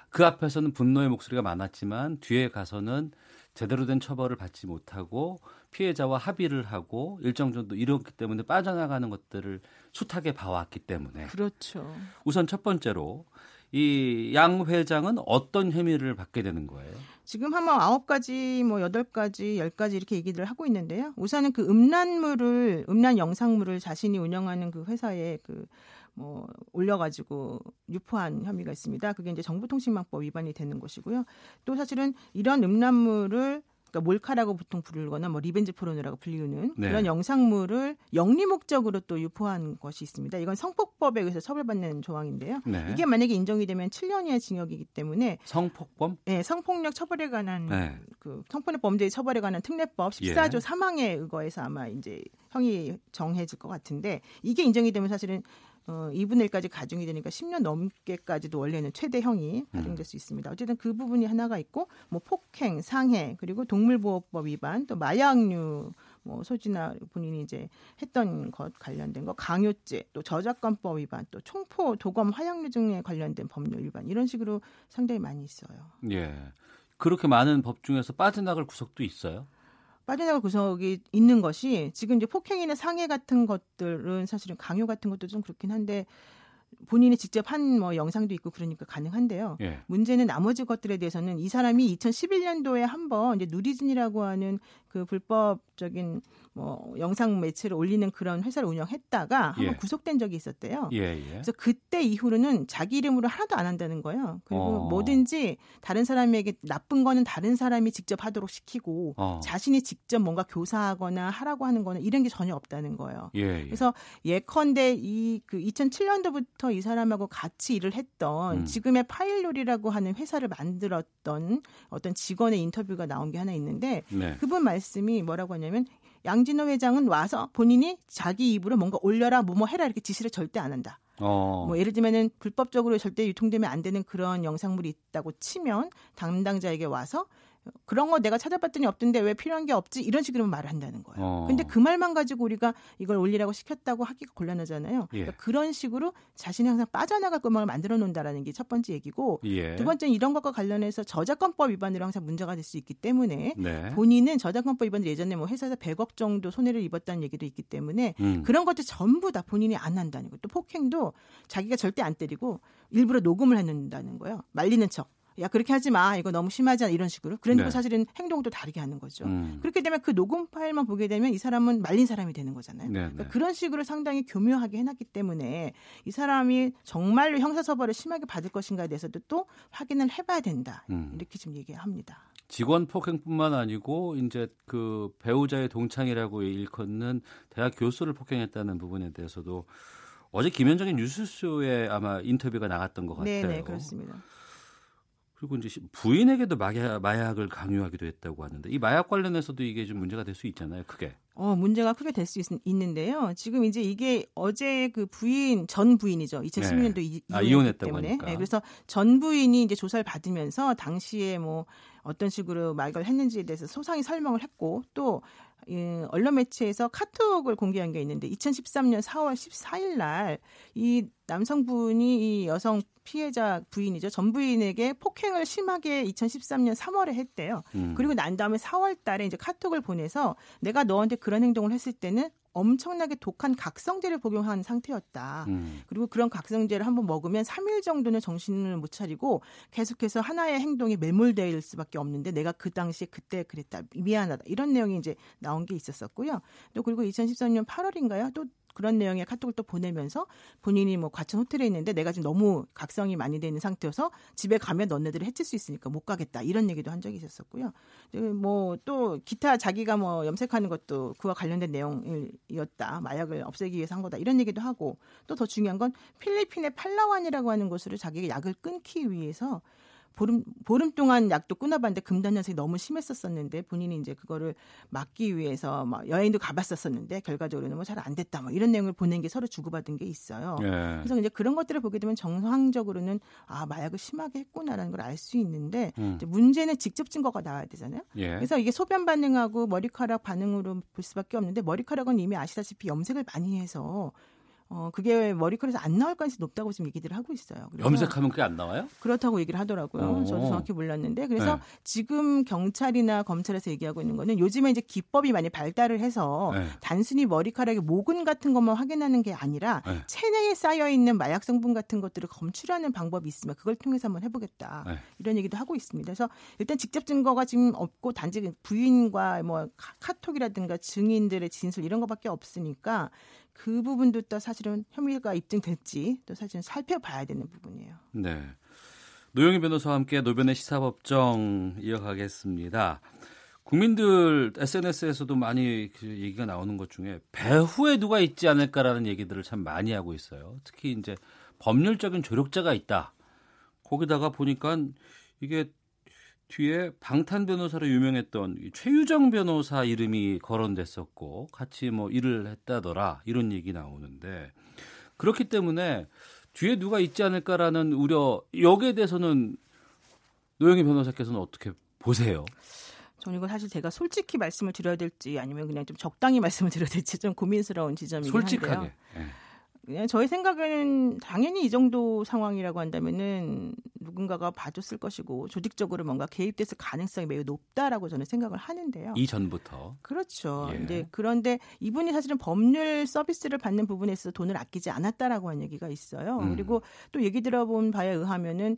그 앞에서는 분노의 목소리가 많았지만 뒤에 가서는 제대로 된 처벌을 받지 못하고 피해자와 합의를 하고 일정 정도 이뤘기 때문에 빠져나가는 것들을 숱하게 봐왔기 때문에 그렇죠. 우선 첫 번째로 이 양 회장은 어떤 혐의를 받게 되는 거예요? 지금 한번 아홉 가지, 뭐 여덟 가지, 열 가지 이렇게 얘기를 하고 있는데요. 우선은 그 음란물을 음란 영상물을 자신이 운영하는 그 회사에 그 뭐 올려가지고 유포한 혐의가 있습니다. 그게 이제 정보통신망법 위반이 되는 것이고요. 또 사실은 이런 음란물을 그러니까 몰카라고 보통 부르거나 뭐 revenge 포르노라고 불리우는 네. 그런 영상물을 영리 목적으로 또 유포한 것이 있습니다. 이건 성폭법에 의해서 처벌받는 조항인데요. 네. 이게 만약에 인정이 되면 7년 이하 징역이기 때문에 성폭법? 네, 성폭력 처벌에 관한 네. 그 성폭력 범죄의 처벌에 관한 특례법 14조 예. 3항에 의거해서 아마 이제 형이 정해질 것 같은데 이게 인정이 되면 사실은 어, 2분의 1까지 가중이 되니까 10년 넘게까지도 원래는 최대형이 가중될 수 있습니다. 어쨌든 그 부분이 하나가 있고 뭐 폭행, 상해, 그리고 동물보호법 위반, 또 마약류 뭐 소지나 본인이 이제 했던 것 관련된 거 강요죄, 또 저작권법 위반, 또 총포, 도검, 화약류 등에 관련된 법률 위반 이런 식으로 상당히 많이 있어요. 예. 그렇게 많은 법 중에서 빠져나갈 구석도 있어요? 빠져나갈 구석이 있는 것이 지금 이제 폭행이나 상해 같은 것들은 사실은 강요 같은 것도 좀 그렇긴 한데 본인이 직접 한 뭐 영상도 있고 그러니까 가능한데요. 예. 문제는 나머지 것들에 대해서는 이 사람이 2011년도에 한번 이제 누리진이라고 하는 그 불법적인 뭐 영상 매체를 올리는 그런 회사를 운영했다가 한번 예. 구속된 적이 있었대요. 예, 예. 그래서 그때 이후로는 자기 이름으로 하나도 안 한다는 거예요. 그리고 어. 뭐든지 다른 사람에게 나쁜 거는 다른 사람이 직접 하도록 시키고 어. 자신이 직접 뭔가 교사하거나 하라고 하는 거는 이런 게 전혀 없다는 거예요. 예, 예. 그래서 예컨대 이 그 2007년도부터 이 사람하고 같이 일을 했던 음. 지금의 파일놀이라고 하는 회사를 만들었던 어떤 직원의 인터뷰가 나온 게 하나 있는데 네. 그분 말씀이 뭐라고 하냐면 양진호 회장은 와서 본인이 자기 입으로 뭔가 올려라 뭐뭐 해라 이렇게 지시를 절대 안 한다. 어. 뭐 예를 들면은 불법적으로 절대 유통되면 안 되는 그런 영상물이 있다고 치면 담당자에게 와서 그런 거 내가 찾아봤더니 없던데 왜 필요한 게 없지 이런 식으로 말을 한다는 거예요. 어. 근데 그 말만 가지고 우리가 이걸 올리라고 시켰다고 하기가 곤란하잖아요. 예. 그러니까 그런 식으로 자신이 항상 빠져나갈 것만 만들어 놓는다라는 게 첫 번째 얘기고 예. 두 번째는 이런 것과 관련해서 저작권법 위반으로 항상 문제가 될 수 있기 때문에 네. 본인은 저작권법 위반을 예전에 뭐 회사에서 100억 정도 손해를 입었다는 얘기도 있기 때문에 음. 그런 것들 전부 다 본인이 안 한다는 거예요. 또 폭행도 자기가 절대 안 때리고 일부러 녹음을 해놓는다는 거예요. 말리는 척. 야 그렇게 하지 마 이거 너무 심하지 않아 이런 식으로 그런데 네. 사실은 행동도 다르게 하는 거죠. 음. 그렇게 되면 그 녹음 파일만 보게 되면 이 사람은 말린 사람이 되는 거잖아요. 네, 그러니까 네. 그런 식으로 상당히 교묘하게 해놨기 때문에 이 사람이 정말로 형사처벌을 심하게 받을 것인가에 대해서도 또 확인을 해봐야 된다 음. 이렇게 지금 얘기합니다. 직원 폭행뿐만 아니고 이제 그 배우자의 동창이라고 일컫는 대학 교수를 폭행했다는 부분에 대해서도 어제 김현정의 뉴스쇼에 아마 인터뷰가 나갔던 것 같아요. 네, 네, 그렇습니다. 그리고 이제 부인에게도 마약, 마약을 강요하기도 했다고 하는데 이 마약 관련해서도 이게 좀 문제가 될 수 있잖아요, 크게. 어, 문제가 크게 될 수 있는데요. 지금 이제 이게 어제 그 부인 전 부인이죠. 2016년도 네. 이, 아, 이혼했다고 때문에. 하니까. 네, 그래서 전 부인이 이제 조사를 받으면서 당시에 뭐 어떤 식으로 마약을 했는지에 대해서 소상히 설명을 했고 또 예, 언론 매체에서 카톡을 공개한 게 있는데 2013년 4월 14일 날 이 남성분이 이 여성 피해자 부인이죠. 전 부인에게 폭행을 심하게 2013년 3월에 했대요. 음. 그리고 난 다음에 4월 달에 이제 카톡을 보내서 내가 너한테 그런 행동을 했을 때는 엄청나게 독한 각성제를 복용한 상태였다. 음. 그리고 그런 각성제를 한번 먹으면 3일 정도는 정신을 못 차리고 계속해서 하나의 행동이 매몰될 수밖에 없는데 내가 그 당시에 그때 그랬다. 미안하다. 이런 내용이 이제 나온 게 있었었고요. 또 그리고 2013년 8월인가요? 또 그런 내용의 카톡을 또 보내면서 본인이 뭐 과천 호텔에 있는데 내가 지금 너무 각성이 많이 돼 있는 상태여서 집에 가면 너네들을 해칠 수 있으니까 못 가겠다 이런 얘기도 한 적이 있었었고요. 뭐 또 기타 자기가 뭐 염색하는 것도 그와 관련된 내용이었다. 마약을 없애기 위해서 한 거다 이런 얘기도 하고 또 더 중요한 건 필리핀의 팔라완이라고 하는 곳으로 자기가 약을 끊기 위해서 보름 보름 동안 약도 끊어봤는데 금단 현상이 너무 심했었었는데 본인이 이제 그거를 막기 위해서 막 여행도 가봤었었는데 결과적으로는 뭐 잘 안 됐다 뭐 이런 내용을 보낸 게 서로 주고받은 게 있어요. 예. 그래서 이제 그런 것들을 보게 되면 정상적으로는 아 마약을 심하게 했구나라는 걸 알 수 있는데 음. 문제는 직접 증거가 나와야 되잖아요. 예. 그래서 이게 소변 반응하고 머리카락 반응으로 볼 수밖에 없는데 머리카락은 이미 아시다시피 염색을 많이 해서 어, 그게 머리카락에서 안 나올 가능성이 높다고 지금 얘기들 하고 있어요. 염색하면 그게 안 나와요? 그렇다고 얘기를 하더라고요. 오. 저도 정확히 몰랐는데. 그래서 네. 지금 경찰이나 검찰에서 얘기하고 있는 거는 요즘에 이제 기법이 많이 발달을 해서 네. 단순히 머리카락의 모근 같은 것만 확인하는 게 아니라 네. 체내에 쌓여 있는 마약 성분 같은 것들을 검출하는 방법이 있으면 그걸 통해서 한번 해보겠다. 네. 이런 얘기도 하고 있습니다. 그래서 일단 직접 증거가 지금 없고 단지 부인과 뭐 카톡이라든가 증인들의 진술 이런 것밖에 없으니까 그 부분도 또 사실은 혐의가 입증될지 또 사실은 살펴봐야 되는 부분이에요. 네. 노영희 변호사와 함께 노변의 시사법정 이어가겠습니다. 국민들 SNS에서도 많이 그 얘기가 나오는 것 중에 배후에 누가 있지 않을까라는 얘기들을 참 많이 하고 있어요. 특히 이제 법률적인 조력자가 있다. 거기다가 보니까 이게 뒤에 방탄 변호사로 유명했던 최유정 변호사 이름이 거론됐었고 같이 뭐 일을 했다더라 이런 얘기 나오는데 그렇기 때문에 뒤에 누가 있지 않을까라는 우려 여기에 대해서는 노영희 변호사께서는 어떻게 보세요? 저는 이걸 사실 제가 솔직히 말씀을 드려야 될지 아니면 그냥 좀 적당히 말씀을 드려야 될지 좀 고민스러운 지점이긴 솔직하게. 한데요. 네. 예, 저희 생각에는 당연히 이 정도 상황이라고 한다면은 누군가가 봐줬을 것이고 조직적으로 뭔가 개입됐을 가능성이 매우 높다라고 저는 생각을 하는데요. 이전부터. 그렇죠. 예. 이제 그런데 이분이 사실은 법률 서비스를 받는 부분에 서 돈을 아끼지 않았다라고 하는 얘기가 있어요. 음. 그리고 또 얘기 들어본 바에 의하면은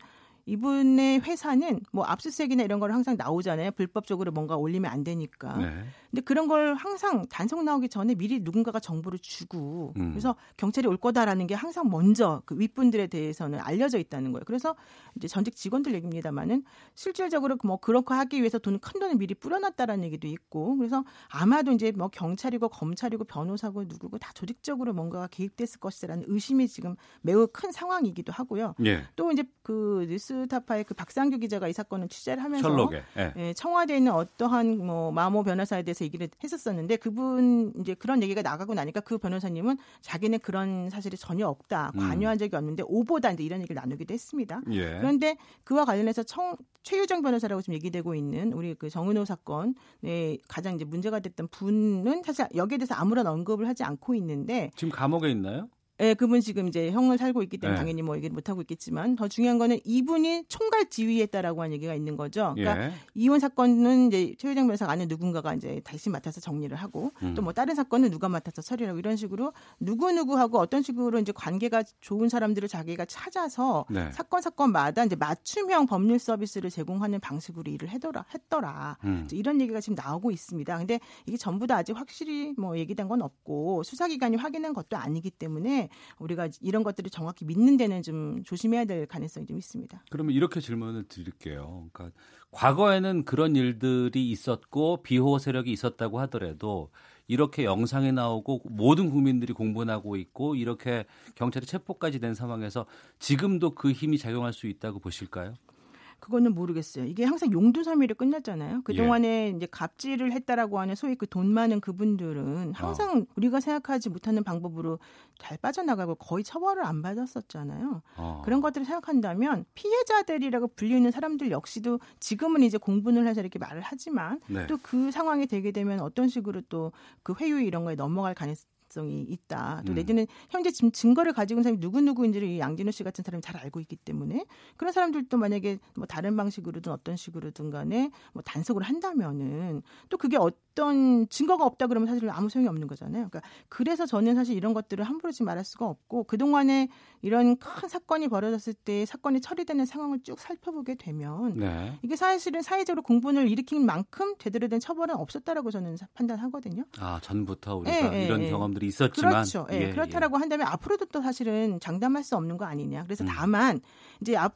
이분의 회사는 뭐 압수수색이나 이런 걸 항상 나오잖아요. 불법적으로 뭔가 올리면 안 되니까. 네. 근데 그런 걸 항상 단속 나오기 전에 미리 누군가가 정보를 주고 음. 그래서 경찰이 올 거다라는 게 항상 먼저 그 윗분들에 대해서는 알려져 있다는 거예요. 그래서 이제 전직 직원들 얘기입니다만은 실질적으로 뭐 그렇게 하기 위해서 돈 큰 돈을 미리 뿌려놨다라는 얘기도 있고 그래서 아마도 이제 뭐 경찰이고 검찰이고 변호사고 누구고 다 조직적으로 뭔가가 개입됐을 것이라는 의심이 지금 매우 큰 상황이기도 하고요. 예. 또 이제 그 뉴스 타파의 그 박상규 기자가 이 사건을 취재를 하면서 예. 예, 청와대에 있는 어떠한 뭐 마모 변호사에 대해서 대해서 얘기를 했었었는데 그분 이제 그런 얘기가 나가고 나니까 그 변호사님은 자기는 그런 사실이 전혀 없다. 음. 관여한 적이 없는데 오보다 이제 이런 얘기를 나누기도 했습니다. 예. 그런데 그와 관련해서 청, 최유정 변호사라고 지금 얘기되고 있는 우리 그 정은호 사건에 가장 이제 문제가 됐던 분은 사실 여기에 대해서 아무런 언급을 하지 않고 있는데 지금 감옥에 있나요? 예, 그분 지금 이제 형을 살고 있기 때문에 네. 당연히 뭐 얘기를 못 하고 있겠지만 더 중요한 거는 이분이 총괄 지휘했다라고 하는 얘기가 있는 거죠. 그러니까 예. 이혼 사건은 이제 최유정 변호사가 아는 누군가가 이제 다시 맡아서 정리를 하고 음. 또뭐 다른 사건은 누가 맡아서 처리하고 이런 식으로 누구 누구하고 어떤 식으로 이제 관계가 좋은 사람들을 자기가 찾아서 네. 사건 사건마다 이제 맞춤형 법률 서비스를 제공하는 방식으로 일을 해더라 했더라. 음. 이런 얘기가 지금 나오고 있습니다. 근데 이게 전부 다 아직 확실히 뭐 얘기된 건 없고 수사기관이 확인한 것도 아니기 때문에 우리가 이런 것들을 정확히 믿는 데는 좀 조심해야 될 가능성이 좀 있습니다. 그러면 이렇게 질문을 드릴게요. 그러니까 과거에는 그런 일들이 있었고 비호 세력이 있었다고 하더라도 이렇게 영상에 나오고 모든 국민들이 공분하고 있고 이렇게 경찰이 체포까지 된 상황에서 지금도 그 힘이 작용할 수 있다고 보실까요? 그거는 모르겠어요. 이게 항상 용두섬이로 끝났잖아요. 그 동안에 예. 이제 갑질을 했다라고 하는 소위 그 돈 많은 그분들은 항상 어. 우리가 생각하지 못하는 방법으로 잘 빠져나가고 거의 처벌을 안 받았었잖아요. 어. 그런 것들을 생각한다면 피해자들이라고 불리는 사람들 역시도 지금은 이제 공분을 해서 이렇게 말을 하지만 네. 또그 상황이 되게 되면 어떤 식으로 또 그 회유 이런 거에 넘어갈 가능성 가능성이 있다. 또 음. 내지는 현재 지금 증거를 가지고 있는 사람이 누구 누구인지를 이 양진호 씨 같은 사람이 잘 알고 있기 때문에 그런 사람들도 만약에 뭐 다른 방식으로든 어떤 식으로든 간에 뭐 단속을 한다면은 또 그게 어 떤 증거가 없다 그러면 사실 아무 소용이 없는 거잖아요. 그러니까 그래서 저는 사실 이런 것들을 함부로 지금 말할 수가 없고 그동안에 이런 큰 사건이 벌어졌을 때 사건이 처리되는 상황을 쭉 살펴보게 되면 네. 이게 사실은 사회적으로 공분을 일으킨 만큼 제대로 된 처벌은 없었다라고 저는 판단하거든요. 아 전부터 우리가 네, 이런 네, 경험들이 있었지만 그렇죠. 예, 예, 그렇다라고 예. 한다면 앞으로도 또 사실은 장담할 수 없는 거 아니냐. 그래서 음. 다만 이제 앞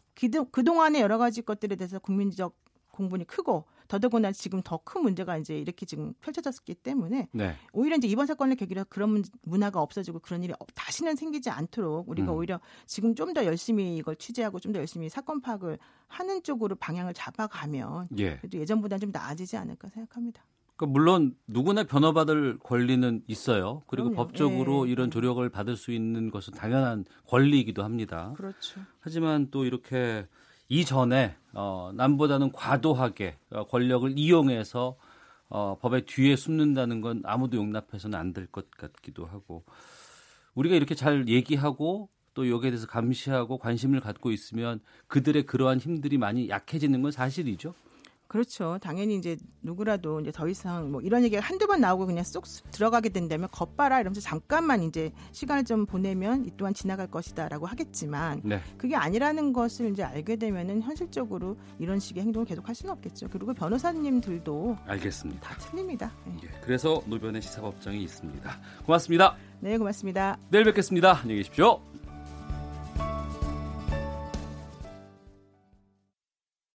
그 동안의 여러 가지 것들에 대해서 국민적 공분이 크고 더더구나 지금 더 큰 문제가 이제 이렇게 지금 펼쳐졌기 때문에 네. 오히려 이제 이번 사건을 계기로 그런 문화가 없어지고 그런 일이 다시는 생기지 않도록 우리가 음. 오히려 지금 좀 더 열심히 이걸 취재하고 좀 더 열심히 사건 파악을 하는 쪽으로 방향을 잡아가면 예. 그래도 예전보다는 좀 나아지지 않을까 생각합니다. 그러니까 물론 누구나 변호받을 권리는 있어요. 그리고 그럼요. 법적으로 예. 이런 조력을 받을 수 있는 것은 당연한 권리이기도 합니다. 그렇죠. 하지만 또 이렇게 이전에 어, 남보다는 과도하게 어, 권력을 이용해서 어, 법의 뒤에 숨는다는 건 아무도 용납해서는 안 될 것 같기도 하고 우리가 이렇게 잘 얘기하고 또 여기에 대해서 감시하고 관심을 갖고 있으면 그들의 그러한 힘들이 많이 약해지는 건 사실이죠. 그렇죠. 당연히 이제 누구라도 이제 더 이상 뭐 이런 얘기가 한두 번 나오고 그냥 쏙 들어가게 된다면 겉봐라 이러면서 잠깐만 이제 시간을 좀 보내면 이 또한 지나갈 것이다라고 하겠지만 네. 그게 아니라는 것을 이제 알게 되면은 현실적으로 이런 식의 행동을 계속 할 수는 없겠죠. 그리고 변호사님들도 알겠습니다. 다 틀립니다. 네. 예, 그래서 노변의 시사법정이 있습니다. 고맙습니다. 네, 고맙습니다. 내일 뵙겠습니다. 안녕히 계십시오.